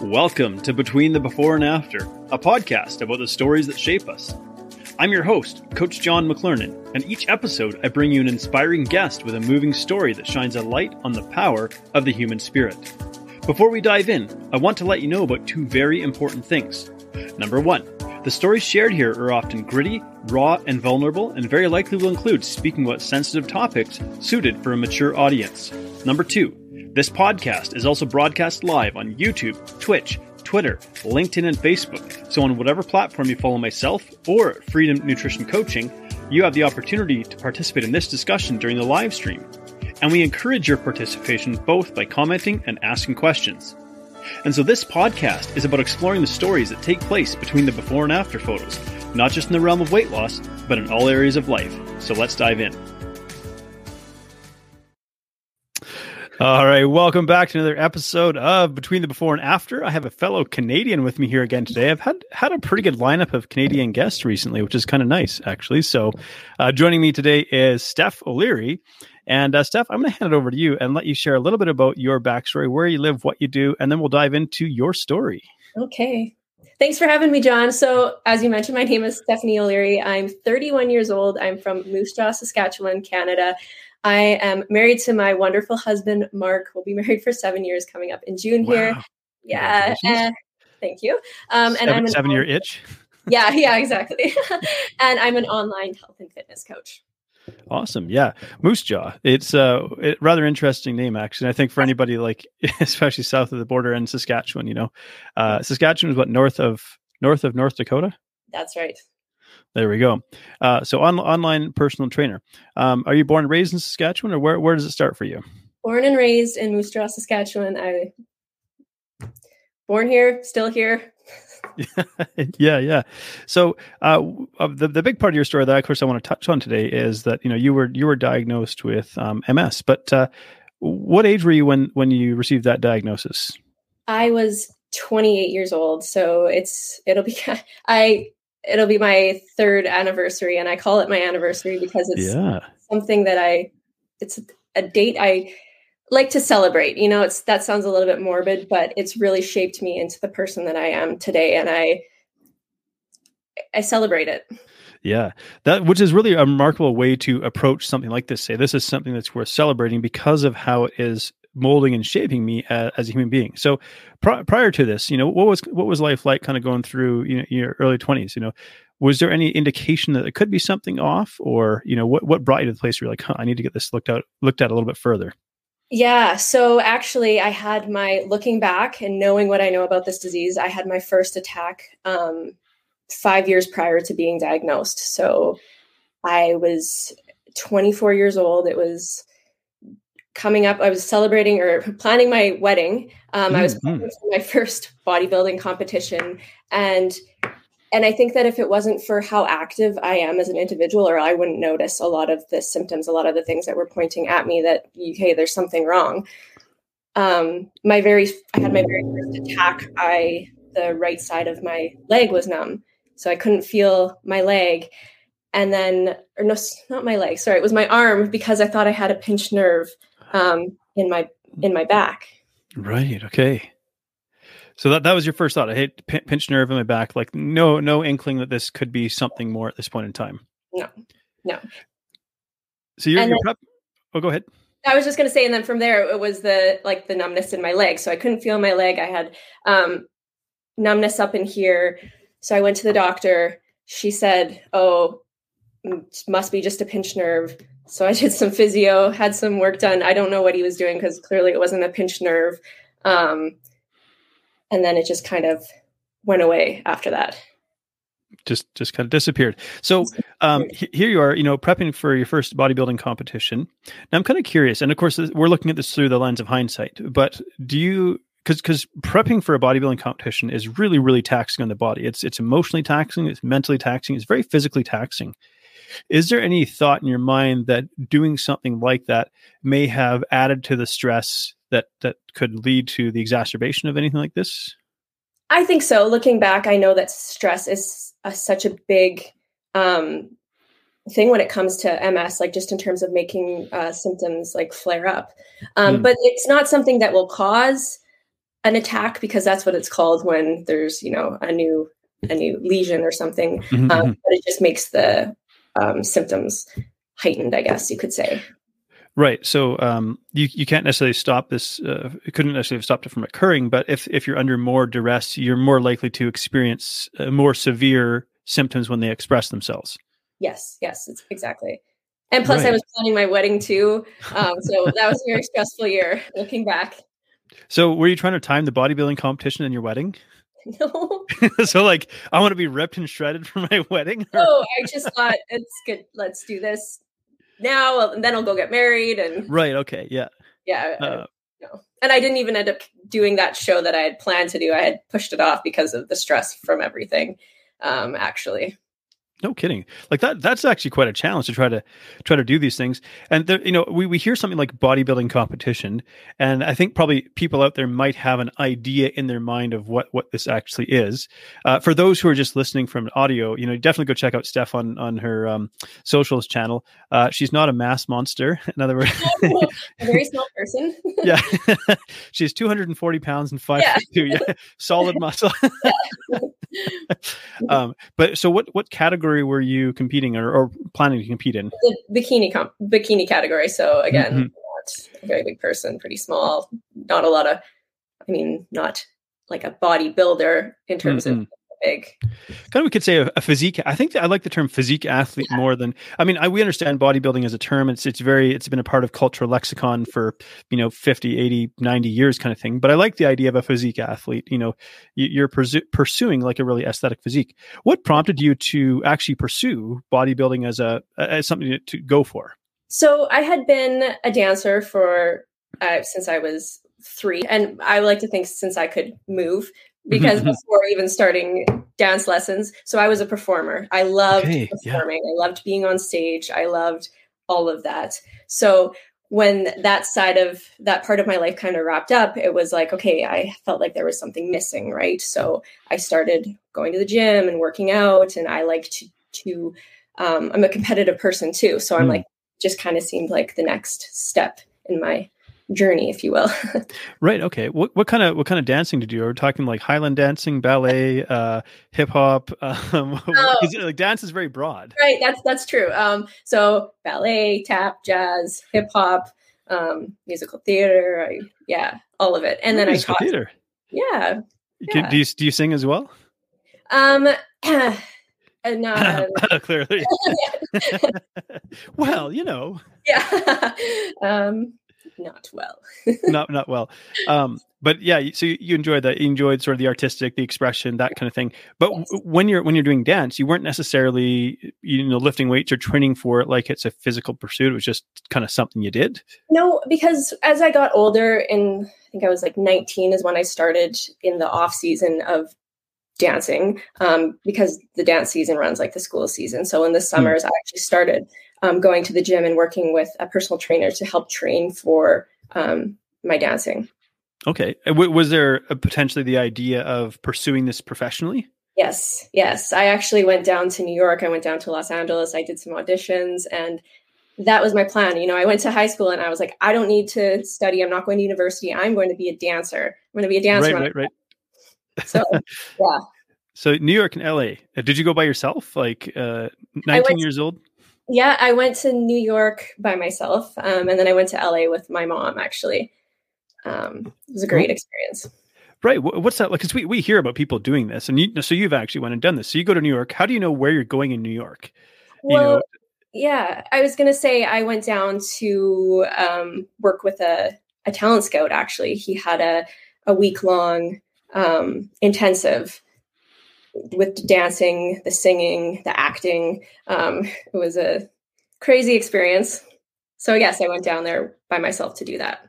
Welcome to Between the Before and After, a podcast about the stories that shape us. I'm your host, Coach John McClernand, and each episode I bring you an inspiring guest with a moving story that shines a light on the power of the human spirit. Before we dive in, I want to let you know about two very important things. Number one, the stories shared here are often gritty, raw, and vulnerable, and very likely will include speaking about sensitive topics suited for a mature audience. Number two, this podcast is also broadcast live on YouTube, Twitch, Twitter, LinkedIn, and Facebook. So, on whatever platform you follow myself or Freedom Nutrition Coaching, you have the opportunity to participate in this discussion during the live stream. And we encourage your participation both by commenting and asking questions. And so, this podcast is about exploring the stories that take place between the before and after photos, not just in the realm of weight loss, but in all areas of life. So, let's dive in. All right, welcome back to another episode of Between the Before and After. I have a fellow Canadian with me here again today. I've had had a pretty good lineup of Canadian guests recently, which is kind of nice, actually. So, uh, joining me today is Steph O'Leary. And uh, Steph, I'm going to hand it over to you and let you share a little bit about your backstory, where you live, what you do, and then we'll dive into your story. Okay. Thanks for having me, John. So, as you mentioned, my name is Stephanie O'Leary. I'm 31 years old. I'm from Moose Jaw, Saskatchewan, Canada. I am married to my wonderful husband, Mark. We'll be married for seven years coming up in June wow. here. Yeah. Uh, thank you. Um, and I'm an seven year itch. Yeah, yeah, exactly. and I'm an online health and fitness coach. Awesome. Yeah. Moose Jaw. It's a uh, rather interesting name, actually. I think for anybody like, especially south of the border in Saskatchewan, you know, uh, Saskatchewan is what north of, north of North Dakota? That's right. There we go. Uh, so on, online personal trainer. Um, are you born and raised in Saskatchewan, or where where does it start for you? Born and raised in Moose Jaw, Saskatchewan. I born here, still here. yeah, yeah. So uh, the the big part of your story that, of course, I want to touch on today is that you know you were you were diagnosed with um, MS, but uh, what age were you when when you received that diagnosis? I was 28 years old, so it's it'll be I it'll be my third anniversary and i call it my anniversary because it's yeah. something that i it's a date i like to celebrate you know it's that sounds a little bit morbid but it's really shaped me into the person that i am today and i i celebrate it yeah that which is really a remarkable way to approach something like this say this is something that's worth celebrating because of how it is molding and shaping me as, as a human being. So pr- prior to this, you know, what was what was life like, kind of going through you know your early twenties? You know, was there any indication that it could be something off, or you know, what what brought you to the place where you're like, huh, I need to get this looked out looked at a little bit further? Yeah. So actually, I had my looking back and knowing what I know about this disease, I had my first attack um, five years prior to being diagnosed. So I was 24 years old. It was coming up, I was celebrating or planning my wedding. Um, mm-hmm. I was mm-hmm. my first bodybuilding competition, and and I think that if it wasn't for how active I am as an individual, or I wouldn't notice a lot of the symptoms, a lot of the things that were pointing at me that hey, there's something wrong. Um, my very, I had my very first attack. I the right side of my leg was numb, so I couldn't feel my leg. And then, or no, not my leg. Sorry, it was my arm because I thought I had a pinched nerve um, in my in my back. Right. Okay. So that that was your first thought. I hit p- pinch nerve in my back. Like no no inkling that this could be something more at this point in time. No. No. So you're, you're prep- Oh, go ahead. I was just going to say, and then from there, it was the like the numbness in my leg. So I couldn't feel my leg. I had um, numbness up in here. So I went to the doctor. She said, "Oh, must be just a pinched nerve." So I did some physio, had some work done. I don't know what he was doing because clearly it wasn't a pinched nerve. Um, and then it just kind of went away after that. Just, just kind of disappeared. So um, here you are, you know, prepping for your first bodybuilding competition. Now I'm kind of curious, and of course we're looking at this through the lens of hindsight. But do you, because because prepping for a bodybuilding competition is really really taxing on the body. It's it's emotionally taxing, it's mentally taxing, it's very physically taxing. Is there any thought in your mind that doing something like that may have added to the stress that that could lead to the exacerbation of anything like this? I think so. Looking back, I know that stress is a, such a big um, thing when it comes to MS, like just in terms of making uh, symptoms like flare up. Um, mm. But it's not something that will cause an attack because that's what it's called when there's you know a new a new lesion or something. Mm-hmm. Um, mm-hmm. but it just makes the um, symptoms heightened, I guess you could say. Right. So um, you you can't necessarily stop this. Uh, it couldn't necessarily stop it from occurring. But if if you're under more duress, you're more likely to experience uh, more severe symptoms when they express themselves. Yes. Yes. It's exactly. And plus, right. I was planning my wedding too. Um, so that was a very stressful year. Looking back. So, were you trying to time the bodybuilding competition in your wedding? No. so, like, I want to be ripped and shredded for my wedding. Or? No, I just thought it's good. Let's do this now, and then I'll go get married. And right, okay, yeah, yeah. Uh, no. And I didn't even end up doing that show that I had planned to do. I had pushed it off because of the stress from everything. Um, actually. No kidding. Like that that's actually quite a challenge to try to try to do these things. And there, you know, we, we hear something like bodybuilding competition, and I think probably people out there might have an idea in their mind of what what this actually is. Uh, for those who are just listening from audio, you know, definitely go check out Steph on on her um, socials channel. Uh, she's not a mass monster. In other words, a very small person. yeah, she's 240 pounds and five yeah. two. Yeah, solid muscle. um, but so what what category were you competing or, or planning to compete in? The bikini comp- bikini category. So again, mm-hmm. not a very big person, pretty small. Not a lot of. I mean, not like a bodybuilder in terms mm-hmm. of big. Kind of, we could say a, a physique. I think I like the term physique athlete yeah. more than. I mean, I, we understand bodybuilding as a term. It's it's very it's been a part of cultural lexicon for you know 50, 80, 90 years, kind of thing. But I like the idea of a physique athlete. You know, you, are persu- pursuing like a really aesthetic physique. What prompted you to actually pursue bodybuilding as a as something to, to go for? So I had been a dancer for uh, since I was three, and I like to think since I could move because before even starting dance lessons, so I was a performer. I loved okay, performing. Yeah. I loved being on stage. I loved all of that. So when that side of that part of my life kind of wrapped up, it was like, okay, I felt like there was something missing, right? So I started going to the gym and working out, and I like to to um, I'm a competitive person too, so I'm mm. like just kind of seemed like the next step in my journey, if you will. right. Okay. What what kind of what kind of dancing did you? Are we talking like Highland dancing, ballet, uh, hip hop? Um, oh, like dance is very broad. Right. That's that's true. Um, so ballet, tap, jazz, hip hop, um, musical theater. I, yeah, all of it. And then musical I taught theater. Yeah. yeah. Do you do you sing as well? Um. Uh, no, clearly. well, you know. Yeah. um, not well. not not well. Um, but yeah, so you, you, enjoyed that. You enjoyed sort of the artistic, the expression, that kind of thing. But yes. w- when you're when you're doing dance, you weren't necessarily you know lifting weights or training for it like it's a physical pursuit. It was just kind of something you did. No, because as I got older, and I think I was like 19 is when I started in the off season of dancing um, because the dance season runs like the school season. So in the hmm. summers, mm. I actually started um, going to the gym and working with a personal trainer to help train for um, my dancing. Okay. W- was there potentially the idea of pursuing this professionally? Yes. Yes. I actually went down to New York. I went down to Los Angeles. I did some auditions and that was my plan. You know, I went to high school and I was like, I don't need to study. I'm not going to university. I'm going to be a dancer. I'm going to be a dancer. Right, right, right. So, yeah. So New York and LA. Uh, did you go by yourself? Like uh, 19 years old? Yeah, I went to New York by myself, um, and then I went to LA with my mom. Actually, um, it was a great experience. Right. What's that like? Because we, we hear about people doing this, and you, so you've actually went and done this. So you go to New York. How do you know where you're going in New York? Well, you know, yeah, I was going to say I went down to um, work with a, a talent scout. Actually, he had a a week long um, intensive with the dancing, the singing, the acting. Um, it was a crazy experience. So yes, I went down there by myself to do that.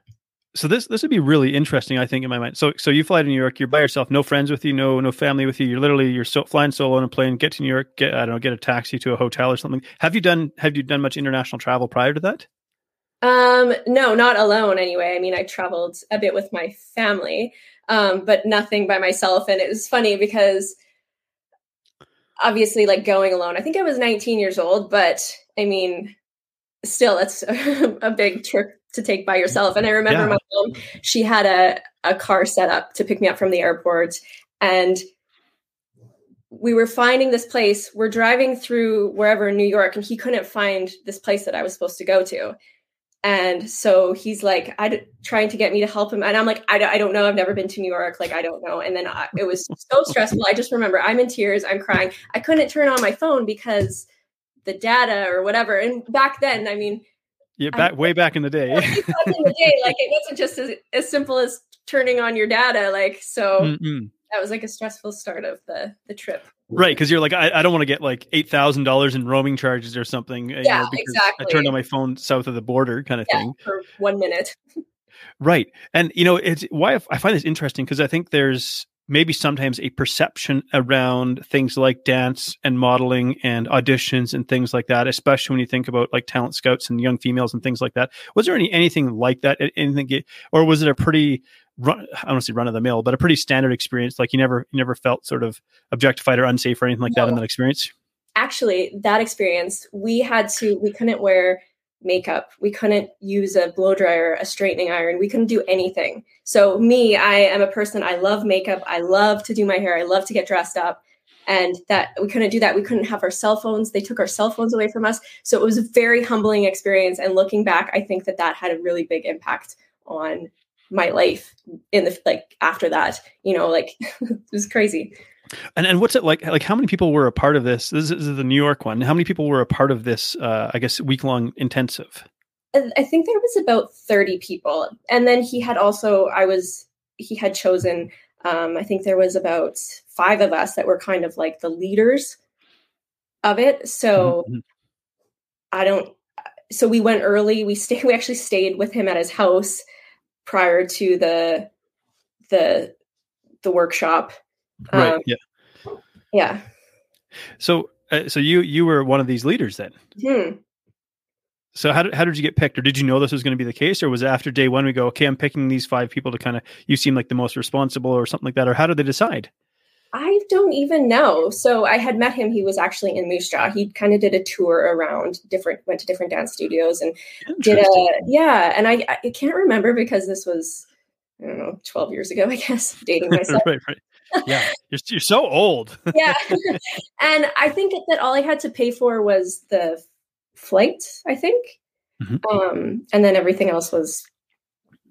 So this this would be really interesting, I think, in my mind. So so you fly to New York, you're by yourself, no friends with you, no no family with you. You're literally you're so, flying solo on a plane, get to New York, get I don't know, get a taxi to a hotel or something. Have you done have you done much international travel prior to that? Um, no, not alone anyway. I mean, I traveled a bit with my family, um, but nothing by myself. And it was funny because obviously like going alone. I think I was 19 years old, but I mean, still, it's a big trip to take by yourself. And I remember yeah. my mom, she had a, a car set up to pick me up from the airport. And we were finding this place. We're driving through wherever in New York, and he couldn't find this place that I was supposed to go to. And so he's like, I trying to get me to help him. And I'm like, I, I don't know. I've never been to New York. Like, I don't know. And then I, it was so stressful. I just remember I'm in tears. I'm crying. I couldn't turn on my phone because the data or whatever. And back then, I mean, yeah, back I, way back in the day. back in the day, like it wasn't just as, as simple as turning on your data. Like, so Mm-mm. That was like a stressful start of the the trip. Right, because you're like, I, I don't want to get like eight thousand dollars in roaming charges or something. Uh, yeah, you know, exactly. I turned on my phone south of the border, kind of yeah, thing, for one minute. right, and you know, it's why I find this interesting because I think there's maybe sometimes a perception around things like dance and modeling and auditions and things like that, especially when you think about like talent scouts and young females and things like that. Was there any anything like that? Anything, or was it a pretty run, I don't say run of the mill, but a pretty standard experience? Like you never you never felt sort of objectified or unsafe or anything like no. that in that experience. Actually, that experience, we had to we couldn't wear makeup. We couldn't use a blow dryer, a straightening iron. We couldn't do anything. So, me, I am a person, I love makeup. I love to do my hair. I love to get dressed up. And that we couldn't do that. We couldn't have our cell phones. They took our cell phones away from us. So, it was a very humbling experience. And looking back, I think that that had a really big impact on my life in the like after that you know like it was crazy and and what's it like? Like how many people were a part of this? This is, this is the New York one. How many people were a part of this? Uh, I guess week long intensive. I think there was about thirty people, and then he had also. I was he had chosen. Um, I think there was about five of us that were kind of like the leaders of it. So mm-hmm. I don't. So we went early. We stayed. We actually stayed with him at his house prior to the the the workshop Right. Um, yeah. Yeah. So, uh, so you you were one of these leaders then. Hmm. So how did how did you get picked, or did you know this was going to be the case, or was it after day one we go, okay, I'm picking these five people to kind of you seem like the most responsible, or something like that, or how did they decide? I don't even know. So I had met him. He was actually in Moose Jaw. He kind of did a tour around different, went to different dance studios and did a yeah. And I I can't remember because this was I don't know, 12 years ago, I guess, dating myself. right, right yeah, you're, you're so old. yeah. And I think that all I had to pay for was the flight, I think. Mm-hmm. Um, and then everything else was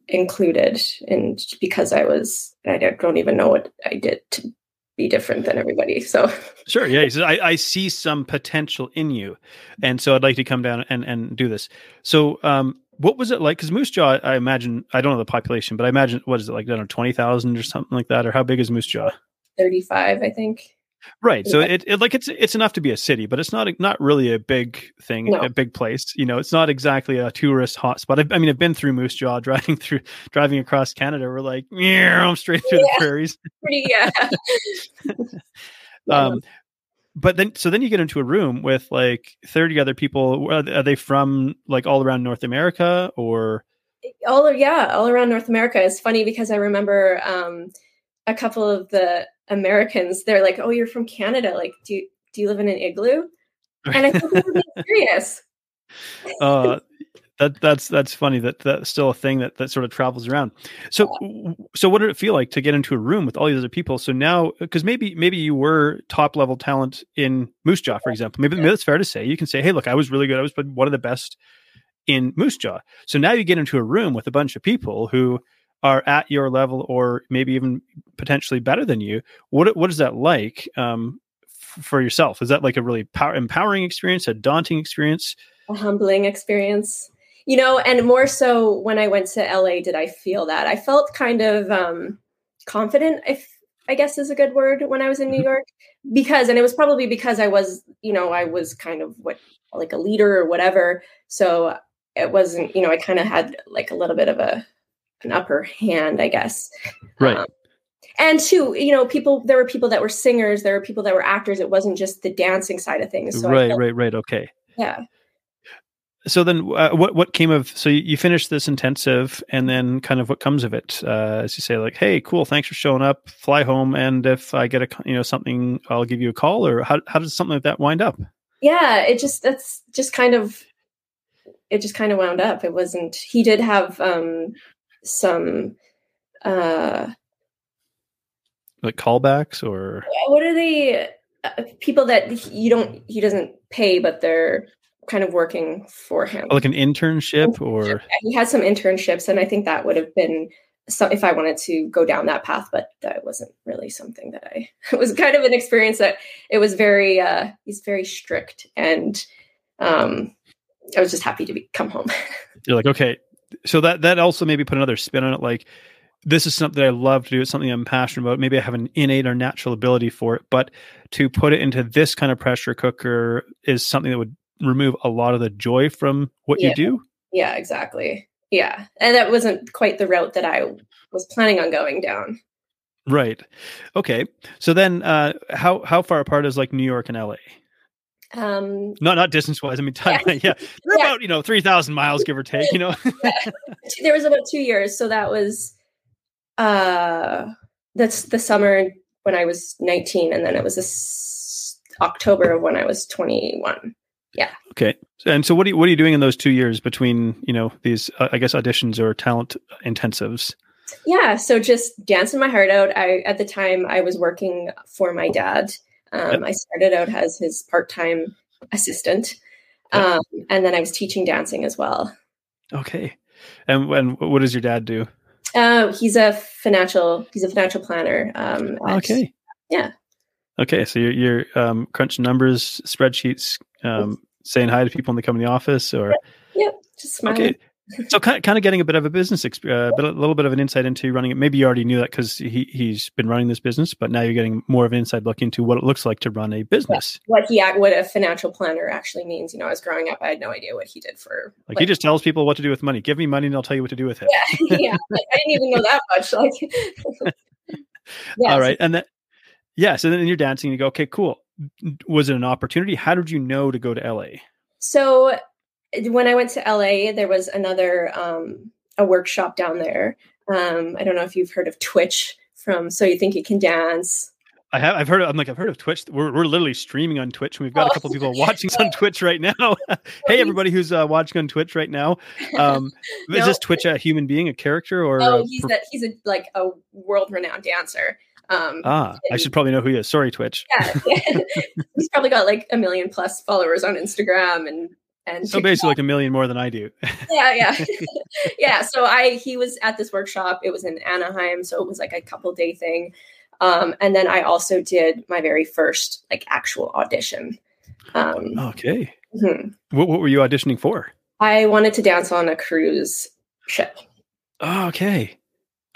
included. And because I was, I don't even know what I did to be different than everybody. So sure, yeah. He says, I, I see some potential in you, and so I'd like to come down and and do this. So, um, what was it like? Because Moose Jaw, I imagine, I don't know the population, but I imagine, what is it like? I don't know, 20,000 or something like that? Or how big is Moose Jaw? 35, I think. Right. So it, it like it's it's enough to be a city, but it's not not really a big thing, no. a big place. You know, it's not exactly a tourist hotspot. I, I mean, I've been through Moose Jaw, driving through driving across Canada. We're like, yeah, I'm straight through yeah. the prairies. Pretty yeah. um, but then so then you get into a room with like 30 other people. Are they from like all around north america or? All yeah all around north america. It's funny because i remember um, a couple of the americans they're like oh you're from canada. Like do you do you live in an igloo? And i think they're serious. Uh that that's that's funny that that's still a thing that that sort of travels around. So so what did it feel like to get into a room with all these other people? So now because maybe maybe you were top level talent in moose jaw for example. Maybe, maybe that's fair to say. You can say hey look i was really good. I was one of the best in moose jaw. So now you get into a room with a bunch of people who are at your level or maybe even potentially better than you. What what is that like um, f- for yourself? Is that like a really power, empowering experience a daunting experience? A humbling experience you know, and more so when I went to LA, did I feel that? I felt kind of um, confident, if I guess is a good word, when I was in New mm-hmm. York, because, and it was probably because I was, you know, I was kind of what, like a leader or whatever. So it wasn't, you know, I kind of had like a little bit of a, an upper hand, I guess. Right. Um, and two, you know, people, there were people that were singers, there were people that were actors. It wasn't just the dancing side of things. So right, right, right. Okay. Yeah so then uh, what what came of so you finished this intensive and then kind of what comes of it uh, as you say like hey cool thanks for showing up fly home and if i get a you know something i'll give you a call or how, how does something like that wind up yeah it just that's just kind of it just kind of wound up. It wasn't. He did have um, some uh, like callbacks or what are they? Uh, people that you don't he doesn't pay, but they're kind of working for him. like an internship or Yeah, he had some internships, and I think that would have been so if I wanted to go down that path, but that wasn't really something that I. It was kind of an experience that it was very. uh He's very strict, and um I was just happy to be, come home. you're like, okay. So that that also maybe put another spin on it. Like, this is something I love to do. It's something I'm passionate about. Maybe I have an innate or natural ability for it, but to put it into this kind of pressure cooker is something that would remove a lot of the joy from what Yeah. you do. yeah, exactly. Yeah, and that wasn't quite the route that I was planning on going down. Right. Okay. So then, uh, how how far apart is like New York and LA? Um, Not not distance wise. I mean, time. Yeah, Yeah. they're Yeah. about you know three thousand miles, give or take. You know. there was about two years, so that was uh that's the summer when I was 19, and then it was this October of when I was 21. Okay. And so, what are you what are you doing in those two years between you know these uh, I guess auditions or talent intensives? Yeah, so just dancing my heart out. I at the time I was working for my dad. Um, I started out as his part-time assistant, Yep. um, and then I was teaching dancing as well. Okay. And and what does your dad do? Uh, he's a financial he's a financial planner. Um, at- Okay. yeah. Okay. So you're you're um, crunching numbers, spreadsheets, um, saying hi to people when they come in the office, or Yep, just smiling. okay. So kind of, kind of getting a bit of a business, uh, but a little bit of an insight into running it. Maybe you already knew that because he he's been running this business, but now you're getting more of an inside look into what it looks like to run a business. what he what a financial planner actually means. You know, I was growing up, I had no idea what he did for. Like he just tells people what to do with money. Give me money, and I'll tell you what to do with it. yeah, yeah. like, I didn't even know that much. Like, yeah, All right, and then yeah, so then you're dancing. And you go, okay, cool. Was it an opportunity? How did you know to go to LA? So when I went to LA, there was another um, a workshop down there. Um, I don't know if you've heard of Twitch from So You Think You Can Dance. I have. I've heard. Of, I'm like. I've heard of Twitch. We're we're literally streaming on Twitch, and we've got a Oh. couple people watching us on Twitch right now. hey, everybody who's uh, watching on Twitch right now. Um, Is this Twitch a human being, a character, or? Oh, a he's a, he's a like a world renowned dancer. Um, ah, I should probably know who he is. Sorry, Twitch. yeah, he's probably got like a million plus followers on Instagram and and So basically, like a million more than I do. yeah yeah yeah so i he was at this workshop it was in anaheim so it was like a couple day thing um and then i also did my very first like actual audition um okay. mhm. What what were you auditioning for? i wanted to dance on a cruise ship Oh, okay.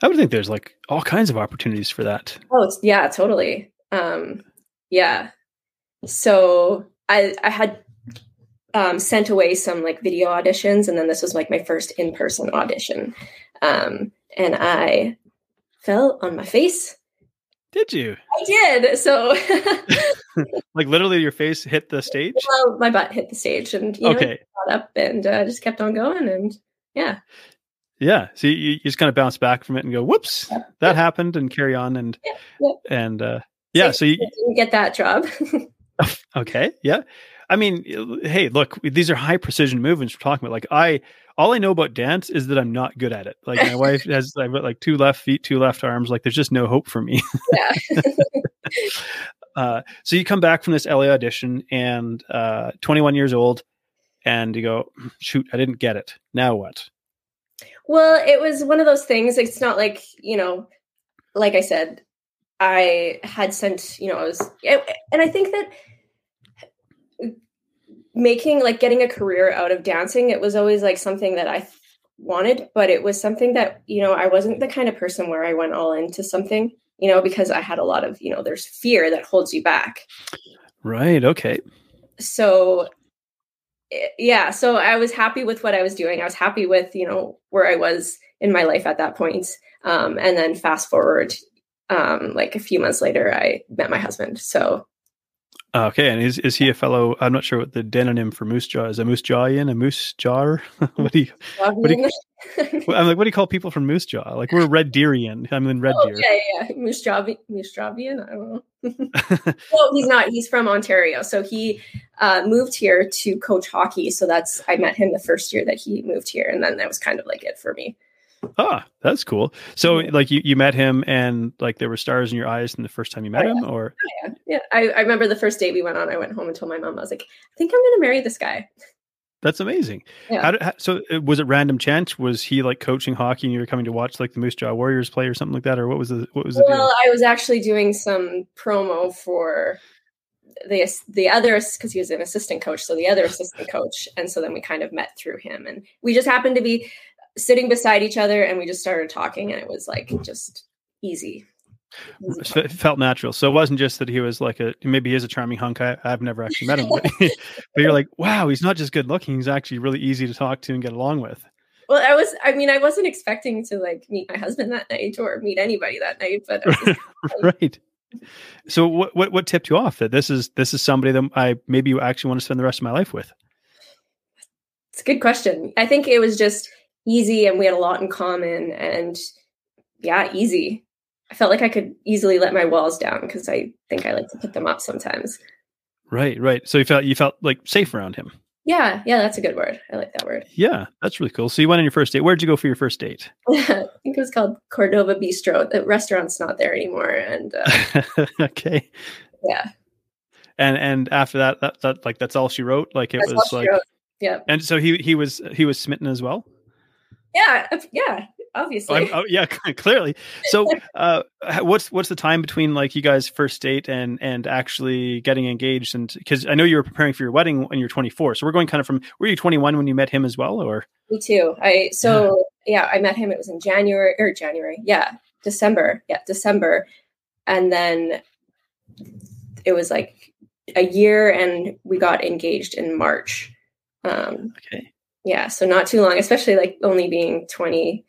I would think there's like all kinds of opportunities for that. oh yeah totally um yeah so i i had um, sent away some like video auditions and then this was like my first in-person audition um and i fell on my face Did you? I did. So Like literally, your face hit the stage. well, my butt hit the stage and you know, Okay. got up and uh, just kept on going. And yeah, Yeah. So you, you just kind of bounce back from it and go, "Whoops, that happened," and carry on. And Yeah. Yeah. and uh, yeah. So you, I didn't get that job. Okay. Yeah. I mean, hey, look, these are high precision movements we're talking about. Like I, all I know about dance is that I'm not good at it. Like my wife has, I've got like two left feet, two left arms. Like there's just no hope for me. yeah. Uh, so you come back from this LA audition and uh, 21 years old, and you go, shoot, I didn't get it. Now what? Well, it was one of those things. It's not like, you know, like I said, I had sent, you know, I was, and I think that making, like, getting a career out of dancing, it was always like something that I wanted, but it was something that, you know, I wasn't the kind of person where I went all into something, you know, because I had a lot of, you know, there's fear that holds you back. Right. Okay. so eh, yeah so i was happy with what i was doing. I was happy with you know where i was in my life at that point. Um, and then fast forward um, like a few months later i met my husband. So Okay. And is, is he a fellow? I'm not sure what the denonym for moose jaw is. A moose jawian, a moose jar? what do you, do you- I'm like, what do you call people from moose jaw? Like we're red deerian. I'm in red oh, deer. yeah yeah Moostravi- Moostravian i don't know no he's not he's from ontario so he uh, moved here to coach hockey. So that's I met him the first year that he moved here, and then that was kind of like it for me. Ah, that's cool. So, like, you, you met him, and like there were stars in your eyes from the first time you met oh, yeah. him, or oh, yeah, yeah. I, I remember the first date we went on. I went home and told my mom. I was like, I think I'm going to marry this guy. That's amazing. Yeah. How did, how, so uh, was it random chance? Was he like coaching hockey and you were coming to watch like the Moose Jaw Warriors play or something like that? Or what was the, what was the Well, deal? I was actually doing some promo for the, the other, cause he was an assistant coach. So the other assistant coach. And so then we kind of met through him and we just happened to be sitting beside each other and we just started talking and it was like mm. just easy. It felt natural. So it wasn't just that he was like a maybe he is a charming hunk. I, have never actually met him, but, but you're like, wow, he's not just good looking. He's actually really easy to talk to and get along with. Well, I was. I mean, I wasn't expecting to like meet my husband that night or meet anybody that night, but right. So what what what tipped you off that this is this is somebody that I maybe you actually want to spend the rest of my life with? It's a good question. I think it was just easy, and we had a lot in common, and yeah, easy. I felt like I could easily let my walls down because I think I like to put them up sometimes. Right, right. So you felt you felt like safe around him. Yeah, yeah, that's a good word. I like that word. Yeah, that's really cool. So you went on your first date. Where'd you go for your first date? I think it was called Cordova Bistro. The restaurant's not there anymore, and uh, okay, yeah. And and after that, that, that like that's all she wrote. Like it that's was like, yeah. And so he he was he was smitten as well. Yeah, yeah obviously. Oh, yeah, clearly. So, uh, what's what's the time between like you guys first date and and actually getting engaged? And because I know you were preparing for your wedding when you're 24, so we're going kind of from were you 21 when you met him as well, or me too? I so yeah, yeah I met him. It was in January or January, yeah, December, yeah, December, and then it was like a year, and we got engaged in March. Um, okay. Yeah, so not too long, especially like only being 20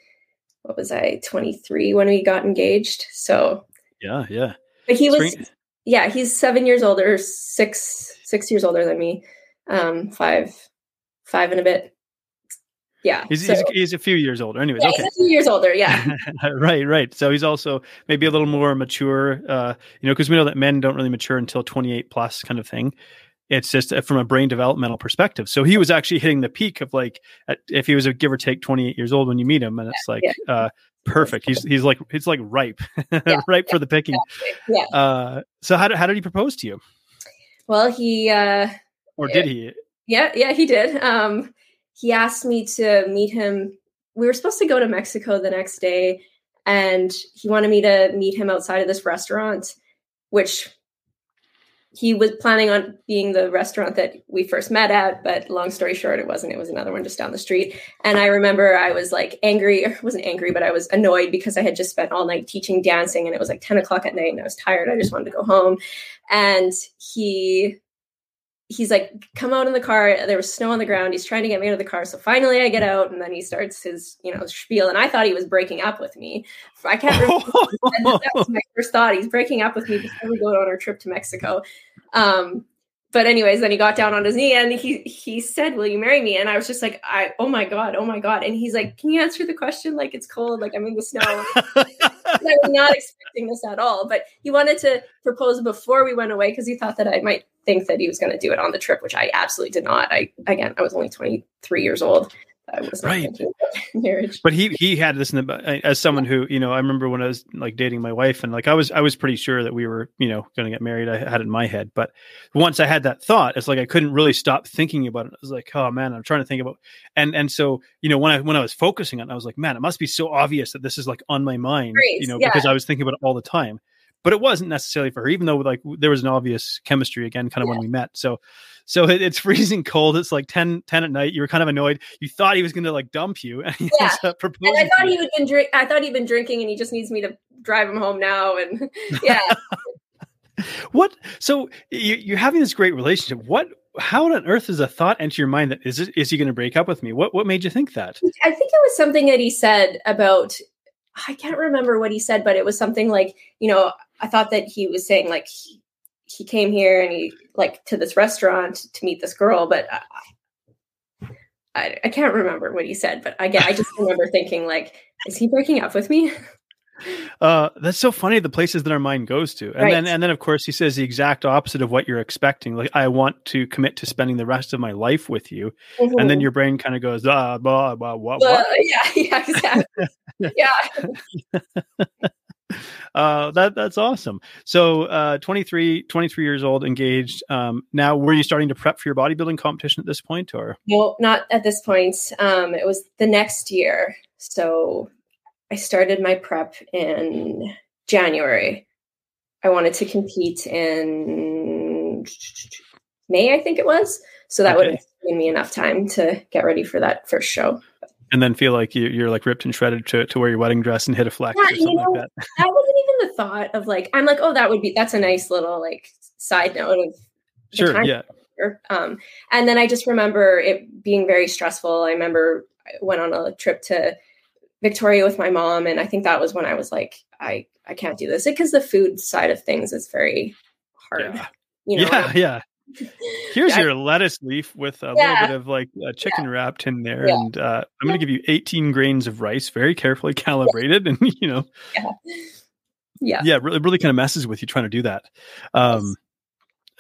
what was I, 23 when we got engaged. So yeah, yeah. But he Spring. was, yeah, he's seven years older, six, six years older than me. Um, five, five and a bit. Yeah. He's, so, he's, he's, a few years older. Anyways, yeah, okay. a few years older. Yeah. right, right. So he's also maybe a little more mature, uh, you know, because we know that men don't really mature until 28 plus kind of thing it's just uh, from a brain developmental perspective. So he was actually hitting the peak of like, if he was a give or take 28 years old when you meet him, and it's like, yeah. uh, perfect. He's, he's like, he's like ripe, yeah. ripe for the picking. Yeah. Uh, so how did, how did he propose to you? Well, he, uh, or did he? Yeah. Yeah, he did. Um, he asked me to meet him. We were supposed to go to Mexico the next day and he wanted me to meet him outside of this restaurant, which he was planning on being the restaurant that we first met at, but long story short, it wasn't. It was another one just down the street. And I remember I was like angry, or wasn't angry, but I was annoyed because I had just spent all night teaching dancing and it was like 10 o'clock at night and I was tired. I just wanted to go home. And he he's like, come out in the car. There was snow on the ground. He's trying to get me out of the car. So finally I get out and then he starts his, you know, spiel. And I thought he was breaking up with me. I can't remember. that was my first thought. He's breaking up with me before we go on our trip to Mexico. Um, but anyways, then he got down on his knee and he he said, "Will you marry me?" And I was just like, "I oh my god, oh my god!" And he's like, "Can you answer the question like it's cold, like I'm in the snow?" I was not expecting this at all, but he wanted to propose before we went away because he thought that I might think that he was going to do it on the trip, which I absolutely did not. I again, I was only 23 years old. I was right. marriage. But he he had this in the uh, as someone who you know I remember when I was like dating my wife and like I was I was pretty sure that we were you know going to get married. I had it in my head, but once I had that thought, it's like I couldn't really stop thinking about it. I was like, oh man, I'm trying to think about and and so you know when I when I was focusing on, it, I was like, man, it must be so obvious that this is like on my mind, Great. you know, yeah. because I was thinking about it all the time but it wasn't necessarily for her, even though like there was an obvious chemistry again, kind of yeah. when we met. So, so it, it's freezing cold. It's like 10, 10 at night. You were kind of annoyed. You thought he was going to like dump you. And yeah. and I thought he had been drink. I thought he'd been drinking and he just needs me to drive him home now. And yeah. what? So you, you're having this great relationship. What, how on earth does a thought enter your mind that is it, is he going to break up with me? What, what made you think that? I think it was something that he said about I can't remember what he said, but it was something like, you know, I thought that he was saying like he, he came here and he like to this restaurant to meet this girl, but I, I, I can't remember what he said. But again, I just remember thinking like, is he breaking up with me? uh, that's so funny. The places that our mind goes to, and Right. then and then of course he says the exact opposite of what you're expecting. Like I want to commit to spending the rest of my life with you, and then Mhm. your brain kind of goes ah blah blah what what. yeah, yeah, exactly. yeah. Uh, that that's awesome. So uh, 23, 23 years old, engaged. Um, now, were you starting to prep for your bodybuilding competition at this point, or No, not at this point. Um, it was the next year. So I started my prep in January. I wanted to compete in May, I think it was. So that would Okay. have given me enough time to get ready for that first show. and then feel like you, you're like ripped and shredded to, to wear your wedding dress and hit a flex Yeah, or you know, like that? That wasn't even the thought of like, I'm like, oh, that would be, that's a nice little like side note of Sure, time yeah. Um, and then I just remember it being very stressful. I remember I went on a trip to Victoria with my mom, and I think that was when I was like, I I can't do this because the food side of things is very hard. Yeah. You know, yeah, yeah. Here's I- your lettuce leaf with a Yeah. little bit of like uh, chicken wrapped in there, Yeah. and uh, I'm going to give you 18 grains of rice, very carefully calibrated, and you know, yeah, yeah, really, really kind of messes with you trying to do that. Um,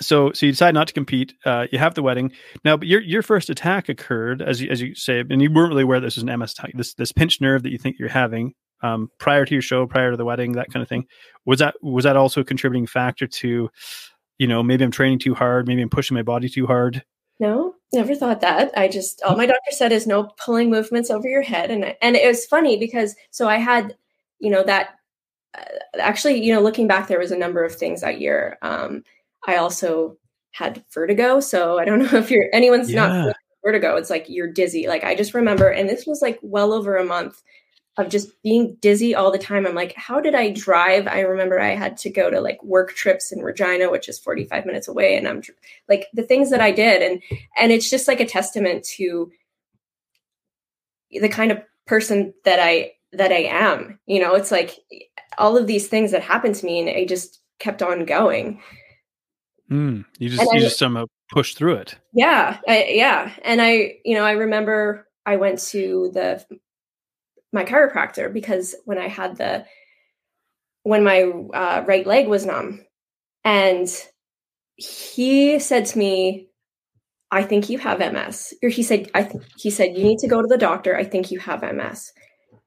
so, so you decide not to compete. Uh, you have the wedding now, but your your first attack occurred as you as you say, and you weren't really aware this was an MS attack. This this pinched nerve that you think you're having um, prior to your show, prior to the wedding, that kind of thing. Was that was that also a contributing factor to, you know, maybe I'm training too hard, maybe I'm pushing my body too hard. No, never thought that. I just all my doctor said is no pulling movements over your head, and I- and it was funny because so I had, you know, that uh, actually, you know, looking back, there was a number of things that year. Um, I also had vertigo, so I don't know if you're anyone's not Yeah. with vertigo. It's like you're dizzy. Like I just remember, and this was like well over a month of just being dizzy all the time. I'm like, how did I drive? I remember I had to go to like work trips in Regina, which is 45 minutes away, and I'm like the things that I did, and and it's just like a testament to the kind of person that I that I am. You know, it's like all of these things that happened to me, and I just kept on going. Mm, you just And you I- just somehow push through it. Yeah, I, yeah, and I, you know, I remember I went to the my chiropractor because when I had the when my uh, right leg was numb, and he said to me, "I think you have MS." Or he said, "I th- he said you need to go to the doctor. I think you have MS."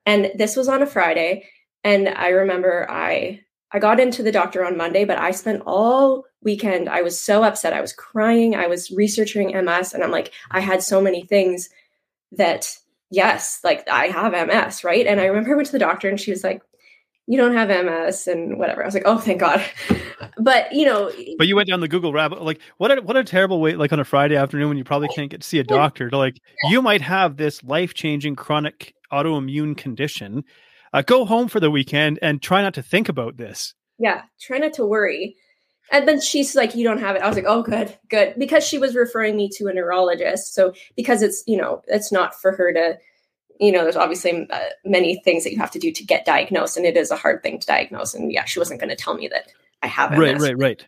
And this was on a Friday, and I remember I I got into the doctor on Monday, but I spent all weekend. I was so upset. I was crying. I was researching MS, and I'm like, I had so many things that, yes, like I have MS, right? And I remember I went to the doctor, and she was like, "You don't have MS," and whatever. I was like, "Oh, thank God." But you know, But you went down the Google rabbit like what a what a terrible way like on a Friday afternoon when you probably can't get to see a doctor to like you might have this life changing chronic autoimmune condition. Uh, go home for the weekend and try not to think about this. yeah, try not to worry. And then she's like, "You don't have it." I was like, "Oh, good, good," because she was referring me to a neurologist. So because it's you know it's not for her to, you know, there's obviously uh, many things that you have to do to get diagnosed, and it is a hard thing to diagnose. And yeah, she wasn't going to tell me that I have it. Right, right, right.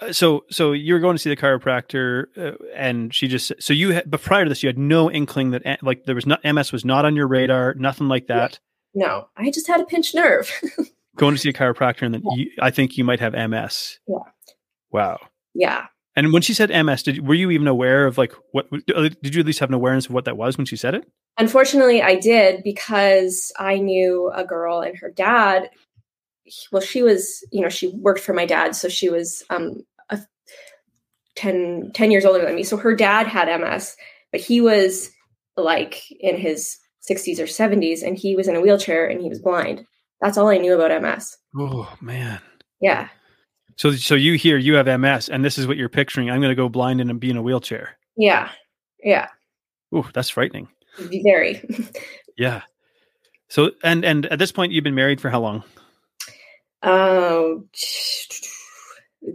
Uh, so so you're going to see the chiropractor uh, and she just so you had but prior to this you had no inkling that like there was not MS was not on your radar nothing like that No, I just had a pinched nerve. going to see a chiropractor and then you, I think you might have MS Yeah. wow yeah, And when she said MS, did were you even aware of like what? uh, Did you at least have an awareness of what that was when she said it? Unfortunately, I did because I knew a girl and her dad. Well, she was, you know, she worked for my dad, so she was um, a 10, 10 years older than me. So her dad had MS, but he was like in his 60s or 70s, and he was in a wheelchair and he was blind. That's all I knew about MS. Oh man! Yeah, So so you hear you have MS, and this is what you're picturing. I'm going to go blind and be in a wheelchair. yeah, yeah, Ooh, that's frightening. very. Yeah. So and and at this point, you've been married for how long? um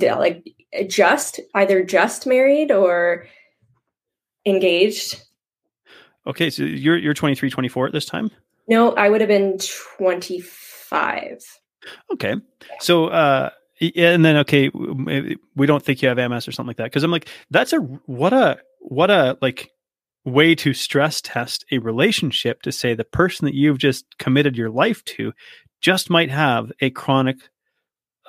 like just either just married or engaged Okay, so you're you're 23, 24 at this time. no i would have been 25 Okay. So, uh, and then okay, we don't think you have MS or something like that because I'm like, that's a what a what a like way to stress test a relationship to say the person that you've just committed your life to just might have a chronic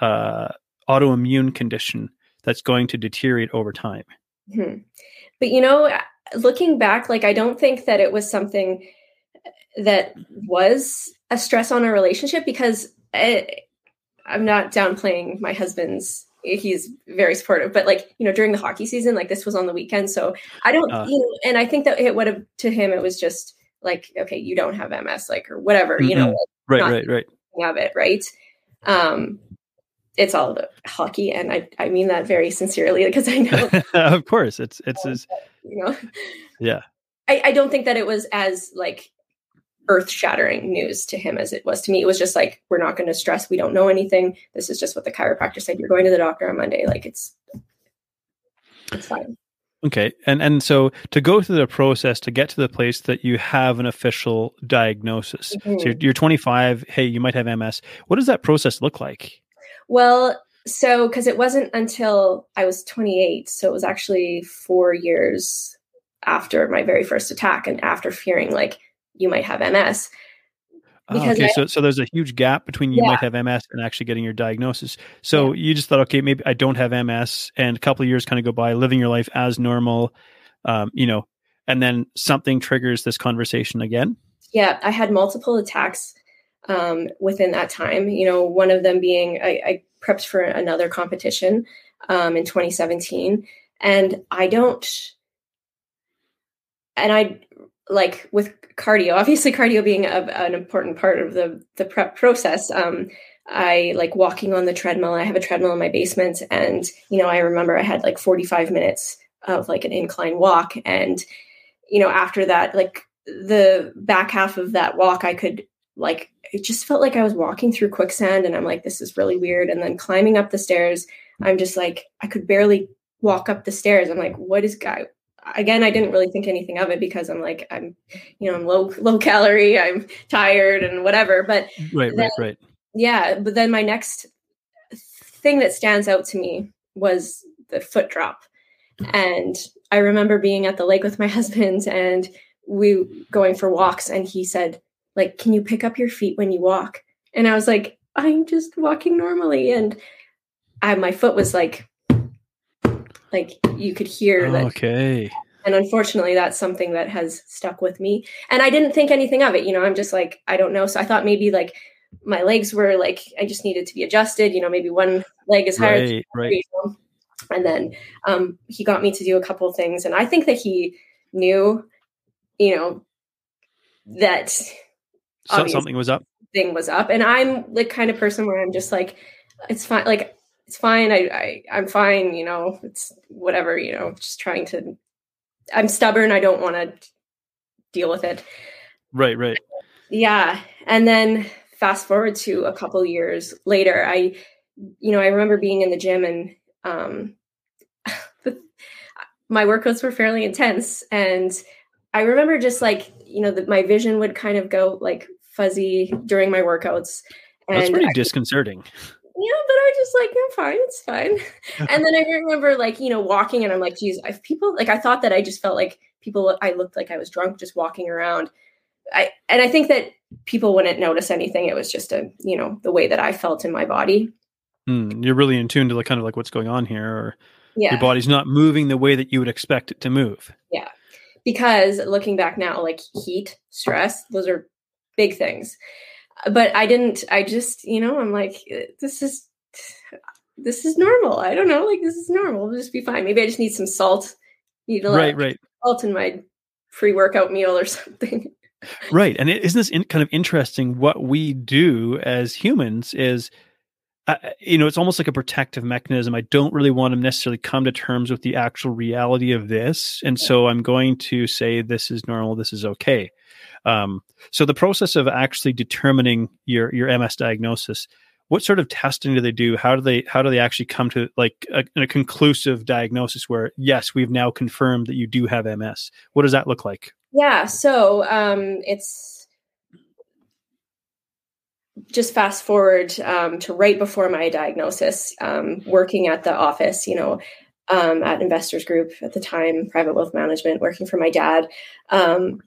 uh, autoimmune condition that's going to deteriorate over time. Mm-hmm. But you know, looking back, like I don't think that it was something that was a stress on our relationship because it, I'm not downplaying my husband's he's very supportive but like you know during the hockey season like this was on the weekend so i don't uh, you know and i think that it would have to him it was just like okay you don't have ms like or whatever mm-hmm. you know like, right right right. of it right? Um it's all about hockey and i i mean that very sincerely because i know of course it's it's as you know yeah I, I don't think that it was as like earth shattering news to him as it was to me. It was just like, we're not going to stress. We don't know anything. This is just what the chiropractor said. You're going to the doctor on Monday. Like it's, it's fine. Okay. And and so to go through the process to get to the place that you have an official diagnosis. Mm-hmm. So you're, you're 25, hey, you might have MS. What does that process look like? Well, so cuz it wasn't until I was 28, so it was actually 4 years after my very first attack and after fearing like you might have MS. Oh, okay, I, so so there's a huge gap between you yeah. might have MS and actually getting your diagnosis. So yeah. you just thought, okay, maybe I don't have MS, and a couple of years kind of go by, living your life as normal, um, you know, and then something triggers this conversation again. Yeah, I had multiple attacks um, within that time. You know, one of them being I, I prepped for another competition um, in 2017, and I don't, and I like with cardio obviously cardio being a, an important part of the the prep process um i like walking on the treadmill i have a treadmill in my basement and you know i remember i had like 45 minutes of like an incline walk and you know after that like the back half of that walk i could like it just felt like i was walking through quicksand and i'm like this is really weird. And then climbing up the stairs i'm just like i could barely walk up the stairs. I'm like what is guy again i didn't really think anything of it because i'm like i'm you know i'm low low calorie i'm tired and whatever. But right then, right right. yeah but then my next thing that stands out to me was the foot drop. And i remember being at the lake with my husband and we going for walks and he said like can you pick up your feet when you walk and i was like i'm just walking normally and i my foot was like like you could hear that. Okay. And unfortunately, that's something that has stuck with me. And I didn't think anything of it. You know, I'm just like, I don't know. So I thought maybe like my legs were like, I just needed to be adjusted. You know, maybe one leg is higher. Right, right. And then um, he got me to do a couple of things. And I think that he knew, you know, that so something was up. Thing was up. And I'm the kind of person where I'm just like, it's fine. Like it's fine. I, I I'm fine. You know, it's whatever. You know, just trying to. I'm stubborn. I don't want to deal with it. Right. Right. Yeah, and then fast forward to a couple years later, I, you know, I remember being in the gym and um, my workouts were fairly intense, and I remember just like you know that my vision would kind of go like fuzzy during my workouts. And That's pretty I, disconcerting yeah, but I just like, I'm fine, it's fine. and then I remember like, you know, walking and I'm like, geez, if people like I thought that I just felt like people I looked like I was drunk just walking around. I and I think that people wouldn't notice anything. It was just a, you know, the way that I felt in my body. Mm, you're really in tune to like kind of like what's going on here, or yeah. your body's not moving the way that you would expect it to move. Yeah. Because looking back now, like heat, stress, those are big things but I didn't. I just, you know, I'm like, eh, this is this is normal. I don't know, like this is normal. We'll just be fine. Maybe I just need some salt. Need a right, right. Salt in my pre-workout meal or something. right, and isn't this in, kind of interesting? What we do as humans is. Uh, you know, it's almost like a protective mechanism. I don't really want to necessarily come to terms with the actual reality of this. And so I'm going to say this is normal, this is okay. Um, so the process of actually determining your your MS diagnosis, what sort of testing do they do? How do they how do they actually come to like a, a conclusive diagnosis where yes, we've now confirmed that you do have MS? What does that look like? Yeah, so um, it's just fast forward um, to right before my diagnosis, um, working at the office, you know, um, at Investors Group at the time, private wealth management, working for my dad. Um,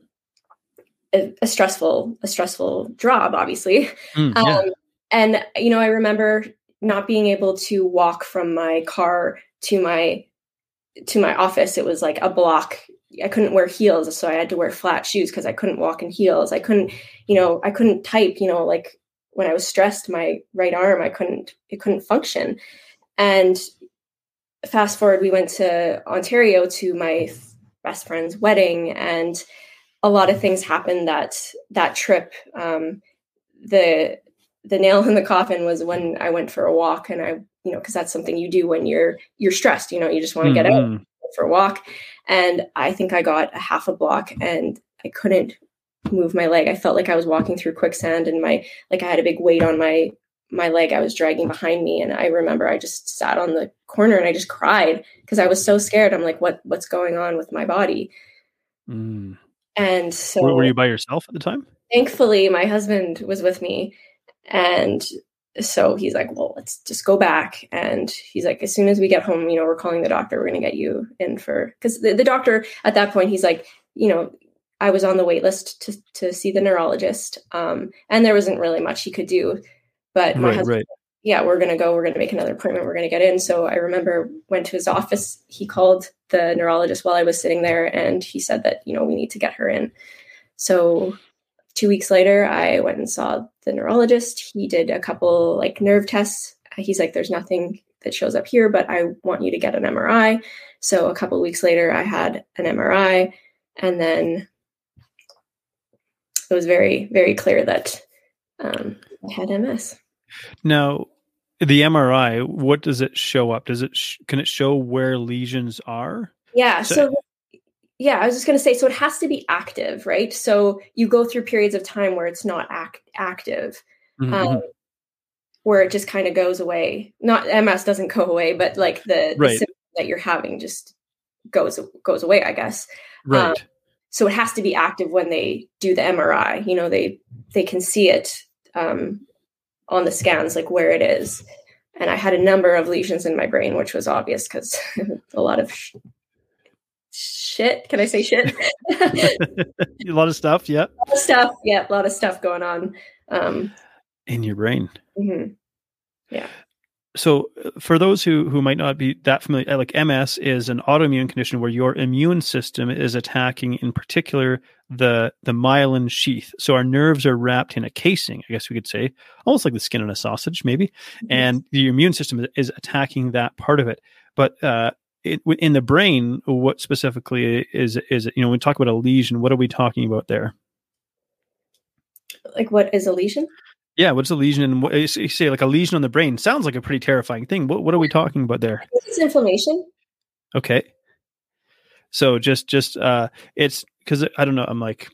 a, a, stressful a stressful job, obviously. Mm, yeah. um, and you know, I remember not being able to walk from my car to my to my office. It was like a block. I couldn't wear heels, so I had to wear flat shoes because I couldn't walk in heels. I couldn't, you know, I couldn't type. You know, like when I was stressed, my right arm, I couldn't, it couldn't function. And fast forward, we went to Ontario to my best friend's wedding, and a lot of things happened that that trip. Um, the the nail in the coffin was when I went for a walk, and I, you know, because that's something you do when you're you're stressed. You know, you just want to mm-hmm. get out for a walk, and I think I got a half a block, and I couldn't move my leg. I felt like I was walking through quicksand, and my like I had a big weight on my my leg I was dragging behind me and I remember I just sat on the corner and I just cried because I was so scared. I'm like, what what's going on with my body? Mm. And so were, were you by yourself at the time? Thankfully, my husband was with me. And so he's like, well, let's just go back. And he's like, as soon as we get home, you know, we're calling the doctor. We're going to get you in for, because the, the doctor at that point, he's like, you know, I was on the wait list to, to see the neurologist. Um, and there wasn't really much he could do but my right, husband, right. yeah, we're gonna go. We're gonna make another appointment. We're gonna get in. So I remember went to his office. He called the neurologist while I was sitting there, and he said that you know we need to get her in. So two weeks later, I went and saw the neurologist. He did a couple like nerve tests. He's like, "There's nothing that shows up here, but I want you to get an MRI." So a couple weeks later, I had an MRI, and then it was very, very clear that um, I had MS. Now, the MRI, what does it show up? Does it sh- can it show where lesions are? Yeah. So, so yeah, I was just going to say, so it has to be active, right? So you go through periods of time where it's not act- active, mm-hmm. um, where it just kind of goes away. Not MS doesn't go away, but like the, right. the that you're having just goes goes away, I guess. Right. Um, so it has to be active when they do the MRI. You know, they they can see it um, on the scans, like where it is. And I had a number of lesions in my brain, which was obvious because a lot of sh- shit. Can I say shit? a lot of stuff. Yeah. A lot of stuff. Yeah. A lot of stuff going on. Um, in your brain. Mm-hmm. Yeah so uh, for those who who might not be that familiar like ms is an autoimmune condition where your immune system is attacking in particular the the myelin sheath. So our nerves are wrapped in a casing i guess we could say almost like the skin on a sausage maybe and the immune system is attacking that part of it. But uh it, in the brain what specifically is is it you know when we talk about a lesion what are we talking about there? Like what is a lesion yeah, what's a lesion? And what you say like a lesion on the brain sounds like a pretty terrifying thing. What what are we talking about there? It's inflammation. Okay. So just just uh it's because I don't know. I'm like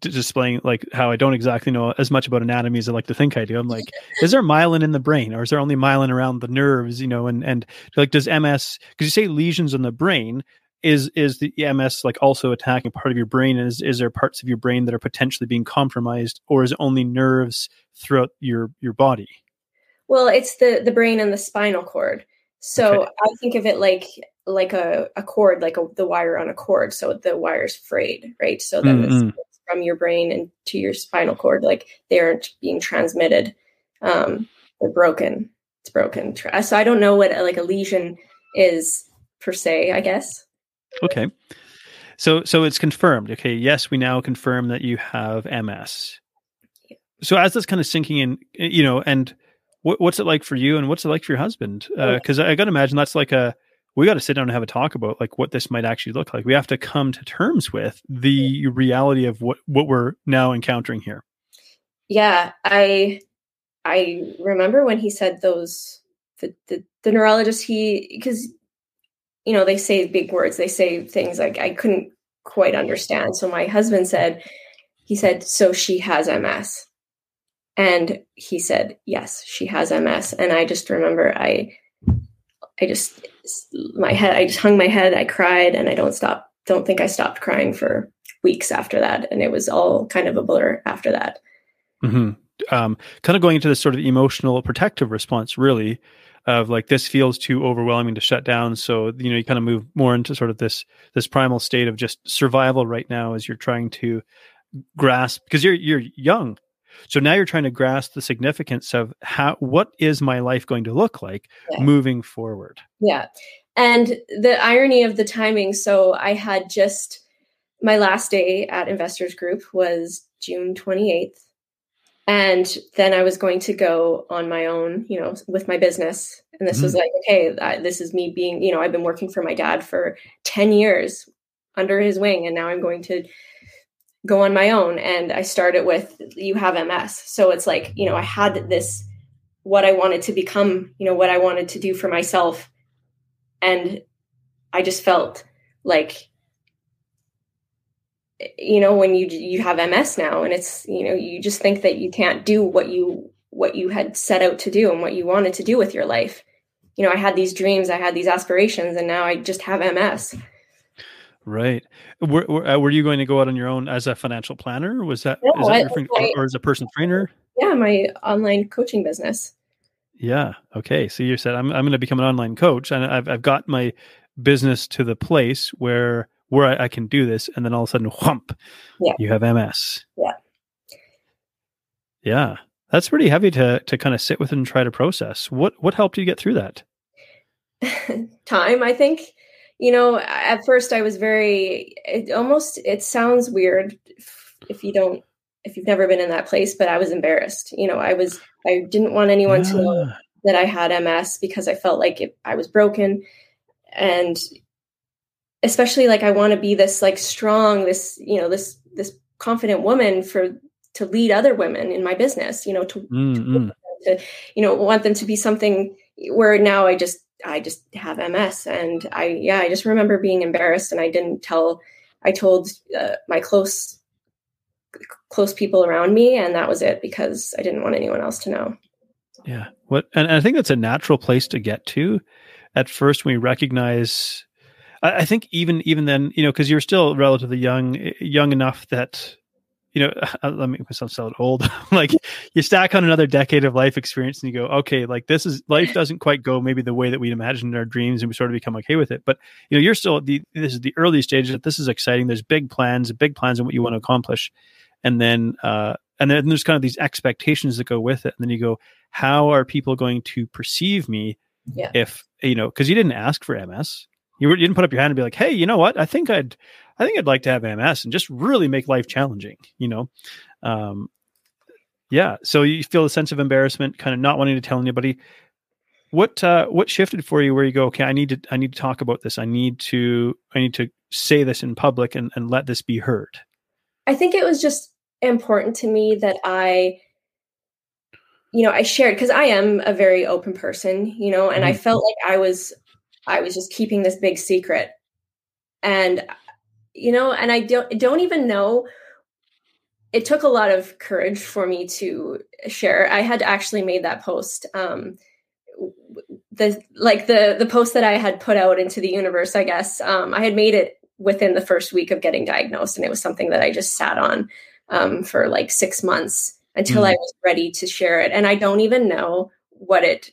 displaying like how I don't exactly know as much about anatomy as I like to think I do. I'm like, is there myelin in the brain, or is there only myelin around the nerves? You know, and and like does MS? Because you say lesions in the brain, is is the EMS like also attacking part of your brain? Is is there parts of your brain that are potentially being compromised, or is it only nerves throughout your your body? Well, it's the the brain and the spinal cord. So okay. I think of it like like a, a cord, like a, the wire on a cord. So the wire's frayed, right? So then mm-hmm. from your brain and to your spinal cord, like they aren't being transmitted. Um, they're broken. It's broken. So I don't know what like a lesion is per se. I guess. Okay. So so it's confirmed. Okay, yes, we now confirm that you have MS. So as that's kind of sinking in, you know, and what, what's it like for you, and what's it like for your husband? Because uh, I got to imagine that's like a we got to sit down and have a talk about like what this might actually look like. We have to come to terms with the reality of what what we're now encountering here. Yeah, I I remember when he said those the the, the neurologist he because you know, they say big words. They say things like I couldn't quite understand. So my husband said, he said, so she has MS. And he said, yes, she has MS. And I just remember I, I just, my head, I just hung my head. I cried and I don't stop, don't think I stopped crying for weeks after that. And it was all kind of a blur after that. Mm-hmm. Um, kind of going into this sort of emotional protective response, really, of like this feels too overwhelming to shut down so you know you kind of move more into sort of this this primal state of just survival right now as you're trying to grasp because you're you're young so now you're trying to grasp the significance of how what is my life going to look like yeah. moving forward. Yeah. And the irony of the timing, so I had just my last day at Investors Group was June 28th. And then I was going to go on my own, you know, with my business. And this mm-hmm. was like, okay, I, this is me being, you know, I've been working for my dad for 10 years under his wing. And now I'm going to go on my own and i started with you have ms so it's like you know i had this what i wanted to become you know what i wanted to do for myself and i just felt like you know when you you have ms now and it's you know you just think that you can't do what you what you had set out to do and what you wanted to do with your life you know i had these dreams i had these aspirations and now i just have ms Right. Were, were, uh, were, you going to go out on your own as a financial planner? Was that, no, is that I, your, I, or as a personal trainer? Yeah, my online coaching business. Yeah. Okay. So you said I'm I'm going to become an online coach, and I've I've got my business to the place where where I, I can do this, and then all of a sudden, whump, yeah. you have MS. Yeah. Yeah, that's pretty heavy to to kind of sit with and try to process. What what helped you get through that? Time, I think you know at first i was very it almost it sounds weird if, if, you don't if you've never been in that place but i was embarrassed you know i was i didn't want anyone yeah. to know that i had ms because i felt like it, i was broken and especially like i want to be this like strong this you know this this confident woman for to lead other women in my business you know to, mm-hmm. to, to you know want them to be something where now i just I just have MS. And I, yeah, I just remember being embarrassed and I didn't tell, I told uh, my close, close people around me. And that was it because I didn't want anyone else to know. Yeah. What, and I think that's a natural place to get to at first when we recognize, I, I think even, even then, you know, cause you're still relatively young, young enough that you know, let me myself sound old. like you stack on another decade of life experience and you go, okay, like this is life doesn't quite go maybe the way that we'd imagined in our dreams and we sort of become okay with it. But you know, you're still the this is the early stages. That this is exciting. There's big plans, big plans on what you want to accomplish. And then uh and then there's kind of these expectations that go with it. And then you go, how are people going to perceive me yeah. if you know, because you didn't ask for MS. You, you didn't put up your hand and be like, hey, you know what? I think I'd I think I'd like to have MS and just really make life challenging, you know? Um, yeah. So you feel a sense of embarrassment, kind of not wanting to tell anybody. What uh, what shifted for you where you go, okay, I need to I need to talk about this. I need to I need to say this in public and, and let this be heard. I think it was just important to me that I you know, I shared because I am a very open person, you know, and mm-hmm. I felt like I was I was just keeping this big secret. And you know, and I don't don't even know it took a lot of courage for me to share. I had actually made that post um the like the the post that I had put out into the universe, I guess. Um I had made it within the first week of getting diagnosed and it was something that I just sat on um for like 6 months until mm. I was ready to share it. And I don't even know what it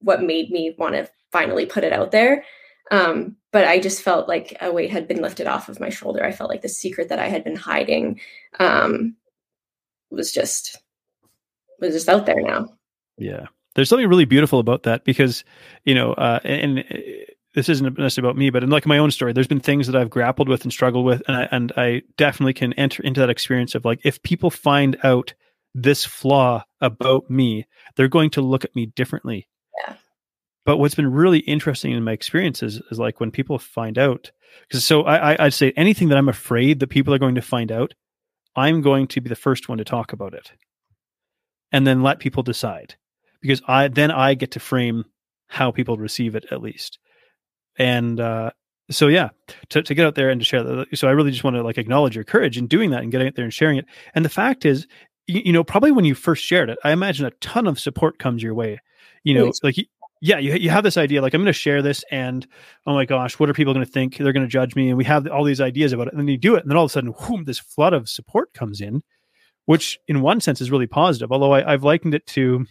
what made me want to finally put it out there. Um, but I just felt like a weight had been lifted off of my shoulder. I felt like the secret that I had been hiding um, was just was just out there now. Yeah, there's something really beautiful about that because you know, uh, and, and uh, this isn't necessarily about me, but in like my own story, there's been things that I've grappled with and struggled with, and I, and I definitely can enter into that experience of like if people find out this flaw about me, they're going to look at me differently. Yeah but what's been really interesting in my experiences is like when people find out because so I, i'd say anything that i'm afraid that people are going to find out i'm going to be the first one to talk about it and then let people decide because i then i get to frame how people receive it at least. And uh so yeah to, to get out there and to share that so i really just want to like acknowledge your courage in doing that and getting out there and sharing it. And the fact is you, you know probably when you first shared it i imagine a ton of support comes your way. You know like yeah, you, you have this idea like I'm going to share this, and oh my gosh, what are people going to think? They're going to judge me, and we have all these ideas about it. And then you do it, and then all of a sudden, whoom, this flood of support comes in, which in one sense is really positive. Although I, I've likened it to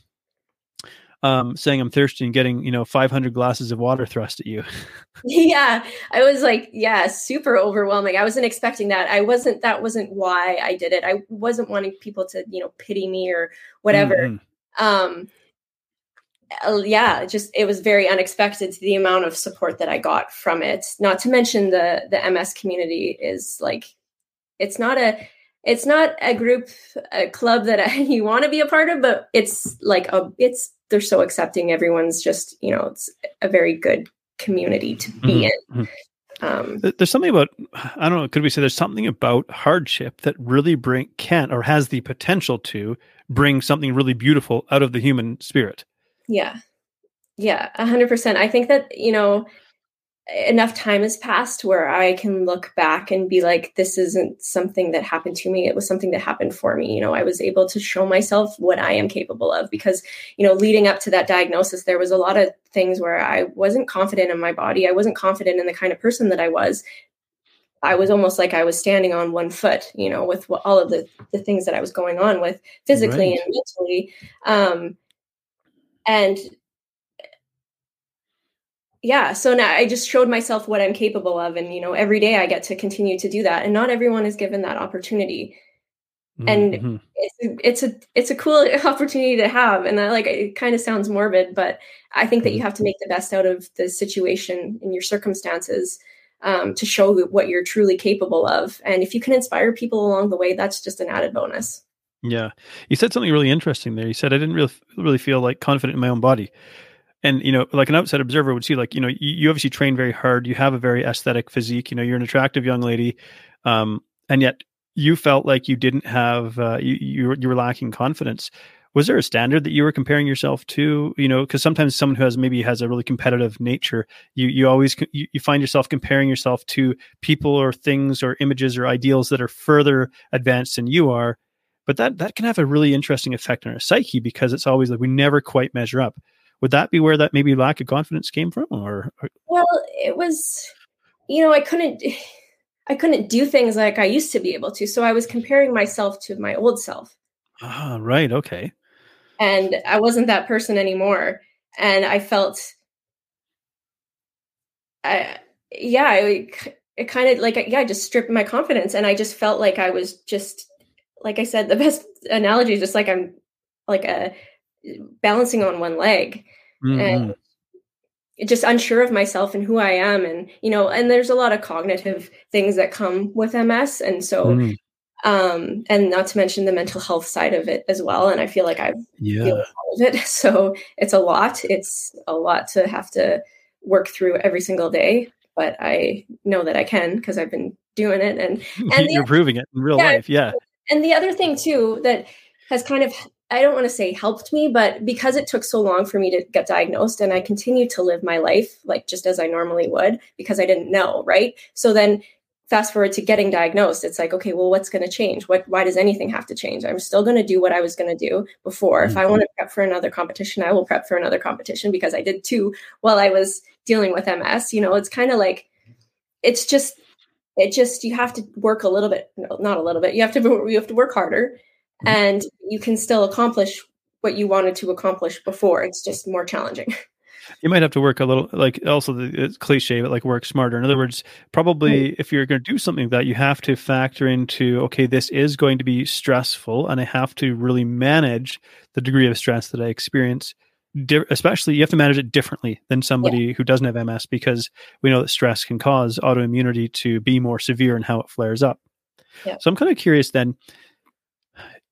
um, saying I'm thirsty and getting you know 500 glasses of water thrust at you. yeah, I was like, yeah, super overwhelming. I wasn't expecting that. I wasn't. That wasn't why I did it. I wasn't wanting people to you know pity me or whatever. Mm-hmm. Um, yeah, just it was very unexpected to the amount of support that I got from it. Not to mention the the MS community is like, it's not a it's not a group a club that I, you want to be a part of but it's like a it's they're so accepting everyone's just you know it's a very good community to be mm-hmm. in mm-hmm. um, there's something about i don't know could we say there's something about hardship that really bring can or has the potential to bring something really beautiful out of the human spirit yeah yeah 100% i think that you know enough time has passed where I can look back and be like, this isn't something that happened to me. It was something that happened for me. You know, I was able to show myself what I am capable of because, you know, leading up to that diagnosis, there was a lot of things where I wasn't confident in my body. I wasn't confident in the kind of person that I was. I was almost like I was standing on one foot, you know, with all of the, the things that I was going on with physically right. and mentally. Um, and yeah so now i just showed myself what i'm capable of and you know every day i get to continue to do that and not everyone is given that opportunity and mm-hmm. it's, it's a it's a cool opportunity to have and that like it kind of sounds morbid but i think that you mm-hmm. have to make the best out of the situation and your circumstances um, to show what you're truly capable of and if you can inspire people along the way that's just an added bonus yeah. You said something really interesting there. You said i didn't really really feel like confident in my own body. And you know like an outside observer would see like you know you, you, obviously train very hard. You have a very aesthetic physique. You know you're an attractive young lady um, and yet you felt like you didn't have uh, you, you were, you were lacking confidence. Was there a standard that you were comparing yourself to? You know because sometimes someone who has maybe has a really competitive nature you you always you, you find yourself comparing yourself to people or things or images or ideals that are further advanced than you are but that that can have a really interesting effect on our psyche because it's always like we never quite measure up. Would that be where that maybe lack of confidence came from or, or well it was you know i couldn't i couldn't do things like i used to be able to so i was comparing myself to my old self. Ah right okay. And i wasn't that person anymore and i felt i yeah I, it kind of like yeah i just stripped my confidence and i just felt like i was just like i said the best analogy is just like i'm like a balancing on one leg mm-hmm. and just unsure of myself and who I am. And, you know, and there's a lot of cognitive things that come with MS. And so, mm. um, and not to mention the mental health side of it as well. And I feel like I've yeah. all of it. So it's a lot. It's a lot to have to work through every single day. But I know that I can because I've been doing it and, and you're proving it in real yeah, life. Yeah. And the other thing too that has kind of I don't want to say helped me, but because it took so long for me to get diagnosed and I continued to live my life like just as I normally would because I didn't know, right? So then fast forward to getting diagnosed, it's like, okay, well, what's going to change? What why does anything have to change? I'm still going to do what I was going to do before. Mm-hmm. If I want to prep for another competition, I will prep for another competition because I did two while I was dealing with MS. You know, it's kind of like it's just it just you have to work a little bit, no, not a little bit. You have to you have to work harder and you can still accomplish what you wanted to accomplish before. It's just more challenging. You might have to work a little, like also the it's cliche, but like work smarter. In other words, probably if you're going to do something like that, you have to factor into okay, this is going to be stressful, and I have to really manage the degree of stress that I experience. Di- especially, you have to manage it differently than somebody yeah. who doesn't have MS because we know that stress can cause autoimmunity to be more severe and how it flares up. Yeah. So I'm kind of curious then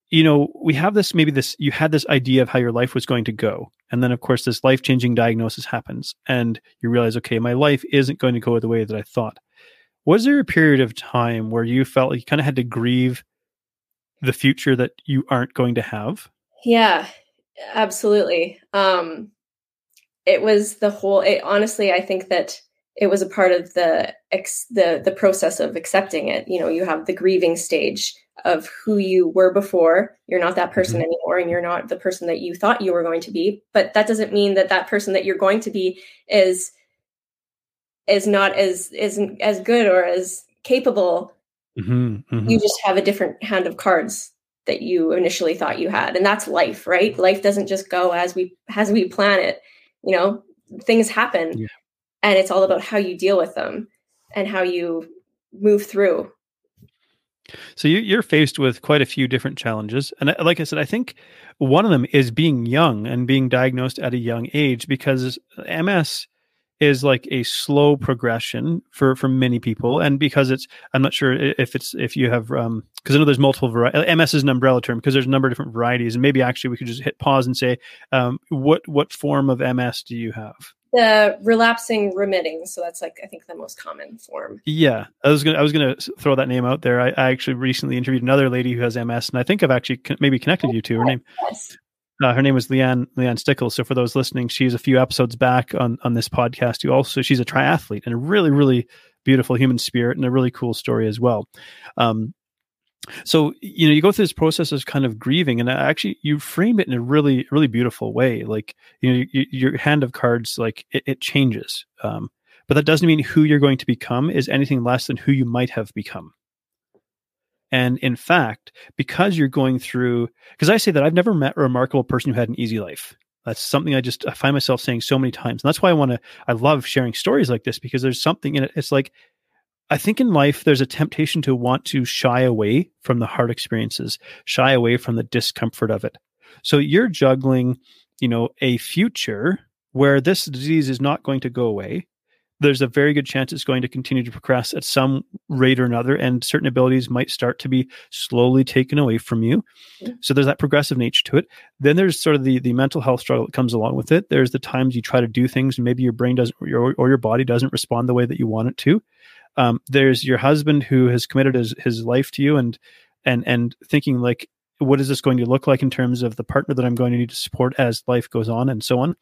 you know, we have this maybe this you had this idea of how your life was going to go. And then of course this life-changing diagnosis happens and you realize okay, my life isn't going to go the way that I thought. Was there a period of time where you felt like you kind of had to grieve the future that you aren't going to have? Yeah, absolutely. Um it was the whole it honestly I think that it was a part of the ex, the the process of accepting it. You know, you have the grieving stage of who you were before. You're not that person mm-hmm. anymore, and you're not the person that you thought you were going to be. But that doesn't mean that that person that you're going to be is is not as isn't as good or as capable. Mm-hmm. Mm-hmm. You just have a different hand of cards that you initially thought you had and that's life right? Life doesn't just go as we as we plan it you know? Things happen yeah. and it's all about how you deal with them and how you move through. So you, are faced with quite a few different challenges and uh, like i said i think one of them is being young and being diagnosed at a young age because ms is like a slow progression for for many people. And because it's i'm not sure if it's if you have um because i know there's multiple varieties ms is an umbrella term because there's a number of different varieties. And maybe actually we could just hit pause and say um what what form of ms do you have? The relapsing remitting. So that's like i think the most common form. Yeah. I was gonna i was gonna throw that name out there. I, I actually recently interviewed another lady who has ms and i think i've actually maybe connected you to her name. Yes. Uh, her name was Leanne Leanne Stickles. So for those listening, she's a few episodes back on on this podcast. You also she's a triathlete and a really really beautiful human spirit and a really cool story as well. Um, so you know you go through this process of kind of grieving and actually you frame it in a really really beautiful way like you know you, your hand of cards like it, it changes um, but that doesn't mean who you're going to become is anything less than who you might have become and in fact, because you're going through, because I say that I've never met a remarkable person who had an easy life. That's something I just I find myself saying so many times. And that's why I want to, I love sharing stories like this because there's something in it. It's like, I think in life, there's a temptation to want to shy away from the hard experiences, shy away from the discomfort of it. So you're juggling, you know, a future where this disease is not going to go away there's a very good chance it's going to continue to progress at some rate or another, and certain abilities might start to be slowly taken away from you. Yeah. So there's that progressive nature to it. Then there's sort of the the mental health struggle that comes along with it. There's the times you try to do things, and maybe your brain doesn't or, or your body doesn't respond the way that you want it to. Um, there's your husband who has committed his, his life to you, and and and thinking like, what is this going to look like in terms of the partner that I'm going to need to support as life goes on, and so on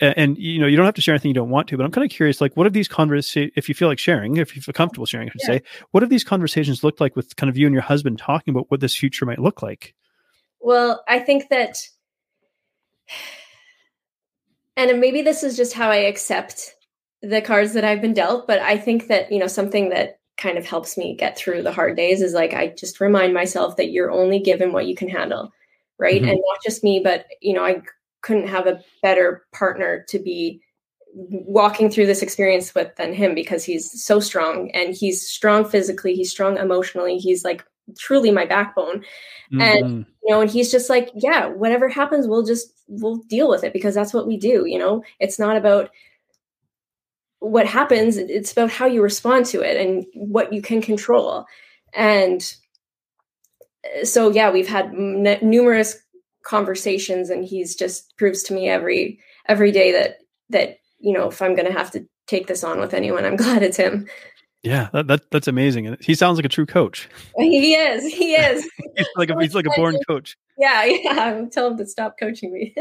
and, and, you know you don't have to share anything you don't want to but i'm kind of curious like what have these conversations if you feel like sharing if you feel comfortable sharing i should yeah. say what have these conversations looked like with kind of you and your husband talking about what this future might look like well i think that and maybe this is just how i accept the cards that i've been dealt but i think that you know something that kind of helps me get through the hard days is like i just remind myself that you're only given what you can handle right mm-hmm. and not just me but you know i couldn't have a better partner to be walking through this experience with than him because he's so strong and he's strong physically he's strong emotionally he's like truly my backbone. Mm-hmm. and you know and he's just like yeah whatever happens we'll just we'll deal with it because that's what we do you know? It's not about what happens it's about how you respond to it and what you can control. And so yeah we've had n- numerous conversations and he's just proves to me every every day that that you know if i'm going to have to take this on with anyone i'm glad it's him. Yeah that, that that's amazing and he sounds like a true coach. He is he is. He's like a, he's like a born coach. Yeah yeah tell him to stop coaching me.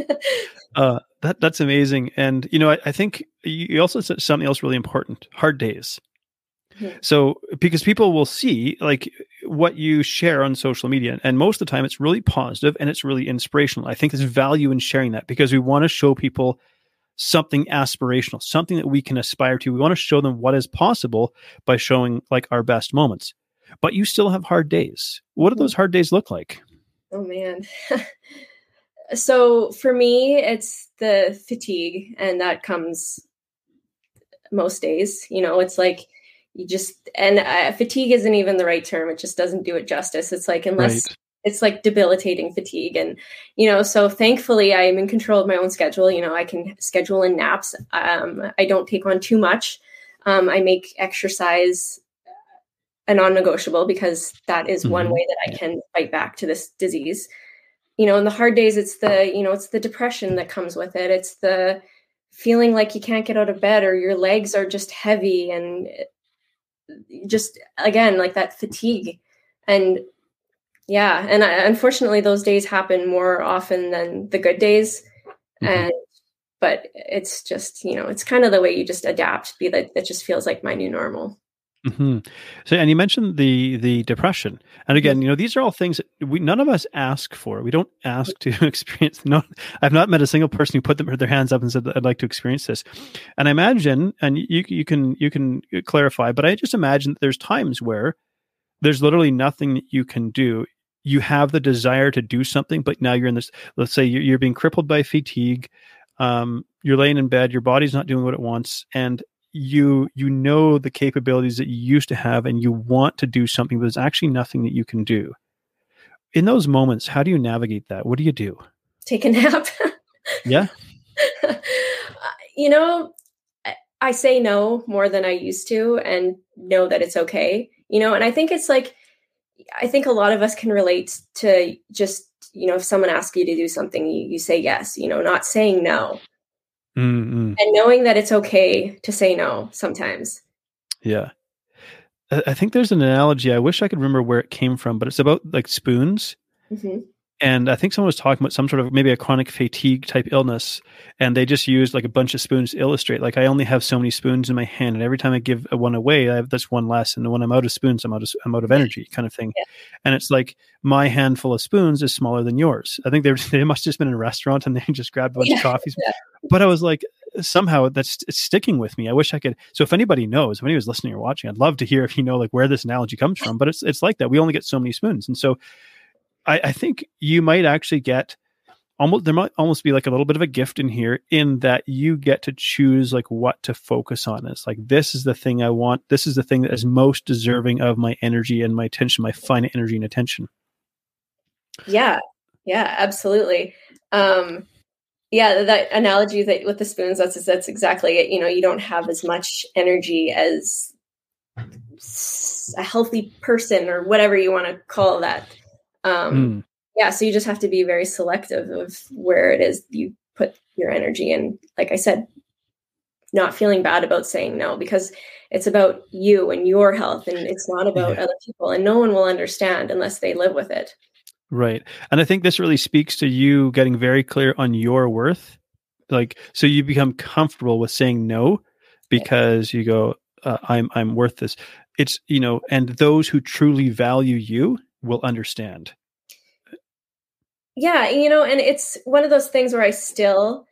Uh that that's amazing and you know I, I think you also said something else really important hard days So, because people will see like what you share on social media, and most of the time it's really positive and it's really inspirational. I think there's value in sharing that because we want to show people something aspirational, something that we can aspire to. We want to show them what is possible by showing like our best moments. But you still have hard days. What do those hard days look like? Oh, man. so, for me, it's the fatigue, and that comes most days. You know, it's like, you just and uh, fatigue isn't even the right term it just doesn't do it justice. It's like unless right. it's like debilitating fatigue and you know so thankfully i am in control of my own schedule you know i can schedule in naps um, i don't take on too much. Um, i make exercise a non-negotiable because that is mm-hmm. one way that i can fight back to this disease. You know in the hard days it's the you know it's the depression that comes with it. It's the feeling like you can't get out of bed or your legs are just heavy and just again like that fatigue. And yeah and I, unfortunately those days happen more often than the good days. Mm-hmm. and but it's just you know it's kind of the way you just adapt be that it just feels like my new normal Mm-hmm. So, and you mentioned the the depression, and again, you know, these are all things that we none of us ask for. We don't ask to experience. No, I've not met a single person who put them their hands up and said, "I'd like to experience this." And I imagine, and you you can you can clarify, but I just imagine that there's times where there's literally nothing that you can do. you have the desire to do something, but now you're in this. Let's say you're, you're being crippled by fatigue. Um, you're laying in bed. Your body's not doing what it wants, and you you know the capabilities that you used to have, and you want to do something, but there's actually nothing that you can do. In those moments, how do you navigate that? What do you do? Take a nap. yeah. Uh, you know, I say no more than I used to, and know that it's okay. You know, and I think it's like I think a lot of us can relate to just, you know, if someone asks you to do something, you, you say yes, you know, not saying no. Mm-hmm. And knowing that it's okay to say no sometimes. Yeah. I think there's an analogy. I wish I could remember where it came from, but it's about like spoons. Mm-hmm and I think someone was talking about some sort of maybe a chronic fatigue type illness, and they just used like a bunch of spoons to illustrate. Like I only have so many spoons in my hand, and every time I give one away, I have this one less. And when I'm out of spoons, I'm out of I'm out of energy, kind of thing. Yeah. And it's like my handful of spoons is smaller than yours. I think they they must have just been in a restaurant and they just grabbed a bunch yeah. of coffees. Yeah. But I was like, somehow that's it's sticking with me. I wish I could. So if anybody knows, if anyone's listening or watching, I'd love to hear if you know like where this analogy comes from. But it's it's like that. We only get so many spoons, and so I, I think you might actually get almost there might almost be like a little bit of a gift in here in that you get to choose like what to focus on. It's like this is the thing I want. This is the thing that is most deserving of my energy and my attention, my finite energy and attention. Yeah. Yeah, absolutely. Um yeah, that analogy that with the spoons, that's that's exactly it. You know, you don't have as much energy as a healthy person or whatever you want to call that. Um, mm. Yeah, so you just have to be very selective of where it is you put your energy. And like I said, not feeling bad about saying no because it's about you and your health and it's not about yeah. other people. And no one will understand unless they live with it. Right. And I think this really speaks to you getting very clear on your worth. Like, so you become comfortable with saying no because you go, uh, I'm, I'm worth this. It's, you know, and those who truly value you will understand. Yeah, you know, and it's one of those things where I still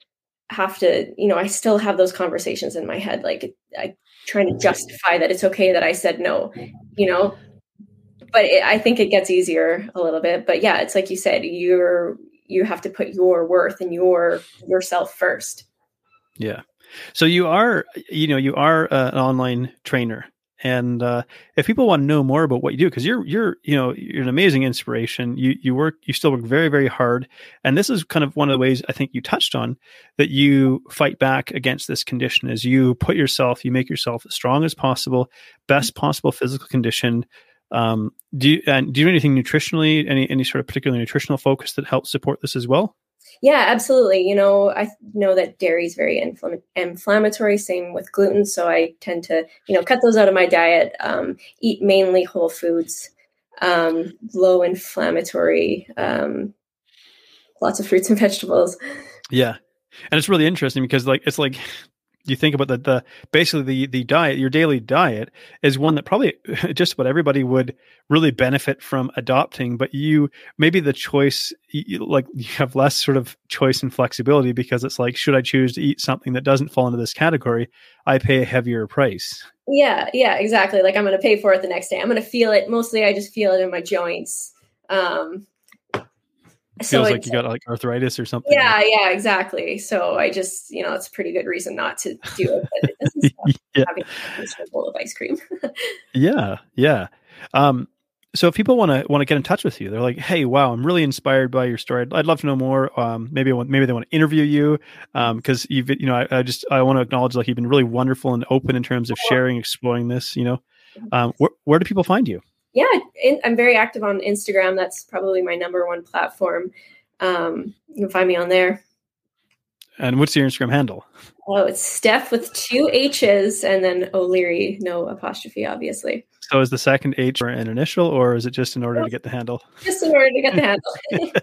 have to, you know, I still have those conversations in my head. Like I trying to justify that it's okay that I said no, you know. But it, I think it gets easier a little bit. But yeah, it's like you said, you're you have to put your worth and your yourself first. Yeah. So you are, you know, you are uh, an online trainer. And uh, if people want to know more about what you do, because you're you're you know you're an amazing inspiration. You you work you still work very very hard, and this is kind of one of the ways I think you touched on that you fight back against this condition. Is you put yourself, you make yourself as strong as possible, best possible physical condition. Um, do you and do you do anything nutritionally? Any any sort of particular nutritional focus that helps support this as well? Yeah, absolutely. You know, I know that dairy is very infl- inflammatory. Same with gluten, so I tend to, you know, cut those out of my diet. Um, eat mainly whole foods, um, low inflammatory, um, lots of fruits and vegetables. Yeah, and it's really interesting because, like, it's like you think about the, the basically the the diet your daily diet is one that probably just about everybody would really benefit from adopting but you maybe the choice you, like you have less sort of choice and flexibility because it's like should i choose to eat something that doesn't fall into this category? I pay a heavier price. Yeah yeah exactly. Like i'm going to pay for it the next day. I'm going to feel it. Mostly i just feel it in my joints. Um it feels so like you got like arthritis or something. Yeah, yeah, exactly. So I just, you know, it's a pretty good reason not to do it. But it doesn't stop yeah. having a bowl of ice cream. yeah, yeah. Um, so if people want to want to get in touch with you, they're like, "Hey, wow, I'm really inspired by your story. I'd, I'd love to know more. Um, maybe want, maybe they want to interview you because um, you've you know I, I, just I want to acknowledge like you've been really wonderful and open in terms of sharing, exploring this. You know, mm-hmm. um, wh- where do people find you? Yeah, in, I'm very active on Instagram. That's probably my number one platform. Um, you can find me on there. And what's your Instagram handle? Oh, it's Steph with two H's and then O'Leary, no apostrophe, obviously. So is the second H an initial, or is it just in order to get the handle? Just in order to get the handle.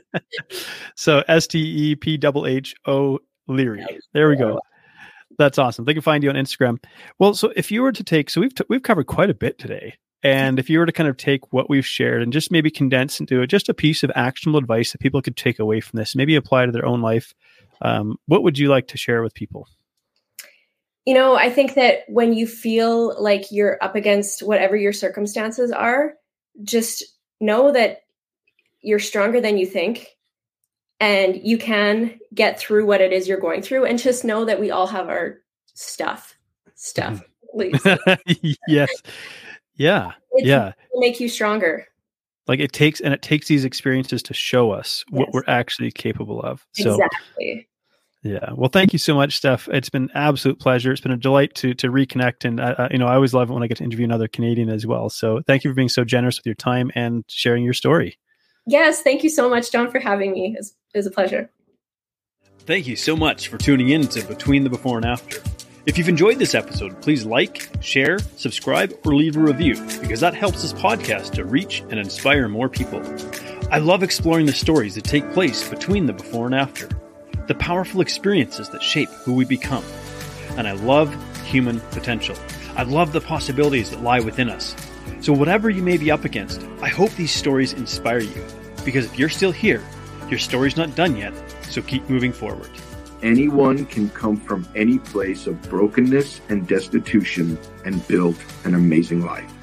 so S T E P double H O Leary. There we go. That's awesome. They can find you on Instagram. Well, so if you were to take, so we've t- we've covered quite a bit today. And if you were to kind of take what we've shared and just maybe condense into it, just a piece of actionable advice that people could take away from this, maybe apply to their own life, um, what would you like to share with people? You know, I think that when you feel like you're up against whatever your circumstances are, just know that you're stronger than you think and you can get through what it is you're going through. And just know that we all have our stuff stuff yes yeah it yeah. make you stronger. Like it takes and it takes these experiences to show us yes. what we're actually capable of so exactly. Yeah well thank you so much steph. It's been absolute pleasure. It's been a delight to to reconnect and uh, you know i always love it when i get to interview another canadian as well so thank you for being so generous with your time and sharing your story. Yes thank you so much john for having me. It's, it was a pleasure. Thank you so much for tuning in to between the before and after if you've enjoyed this episode, please like, share, subscribe, or leave a review because that helps this podcast to reach and inspire more people. I love exploring the stories that take place between the before and after, the powerful experiences that shape who we become. And I love human potential. I love the possibilities that lie within us. So, whatever you may be up against, I hope these stories inspire you because if you're still here, your story's not done yet, so keep moving forward. Anyone can come from any place of brokenness and destitution and build an amazing life.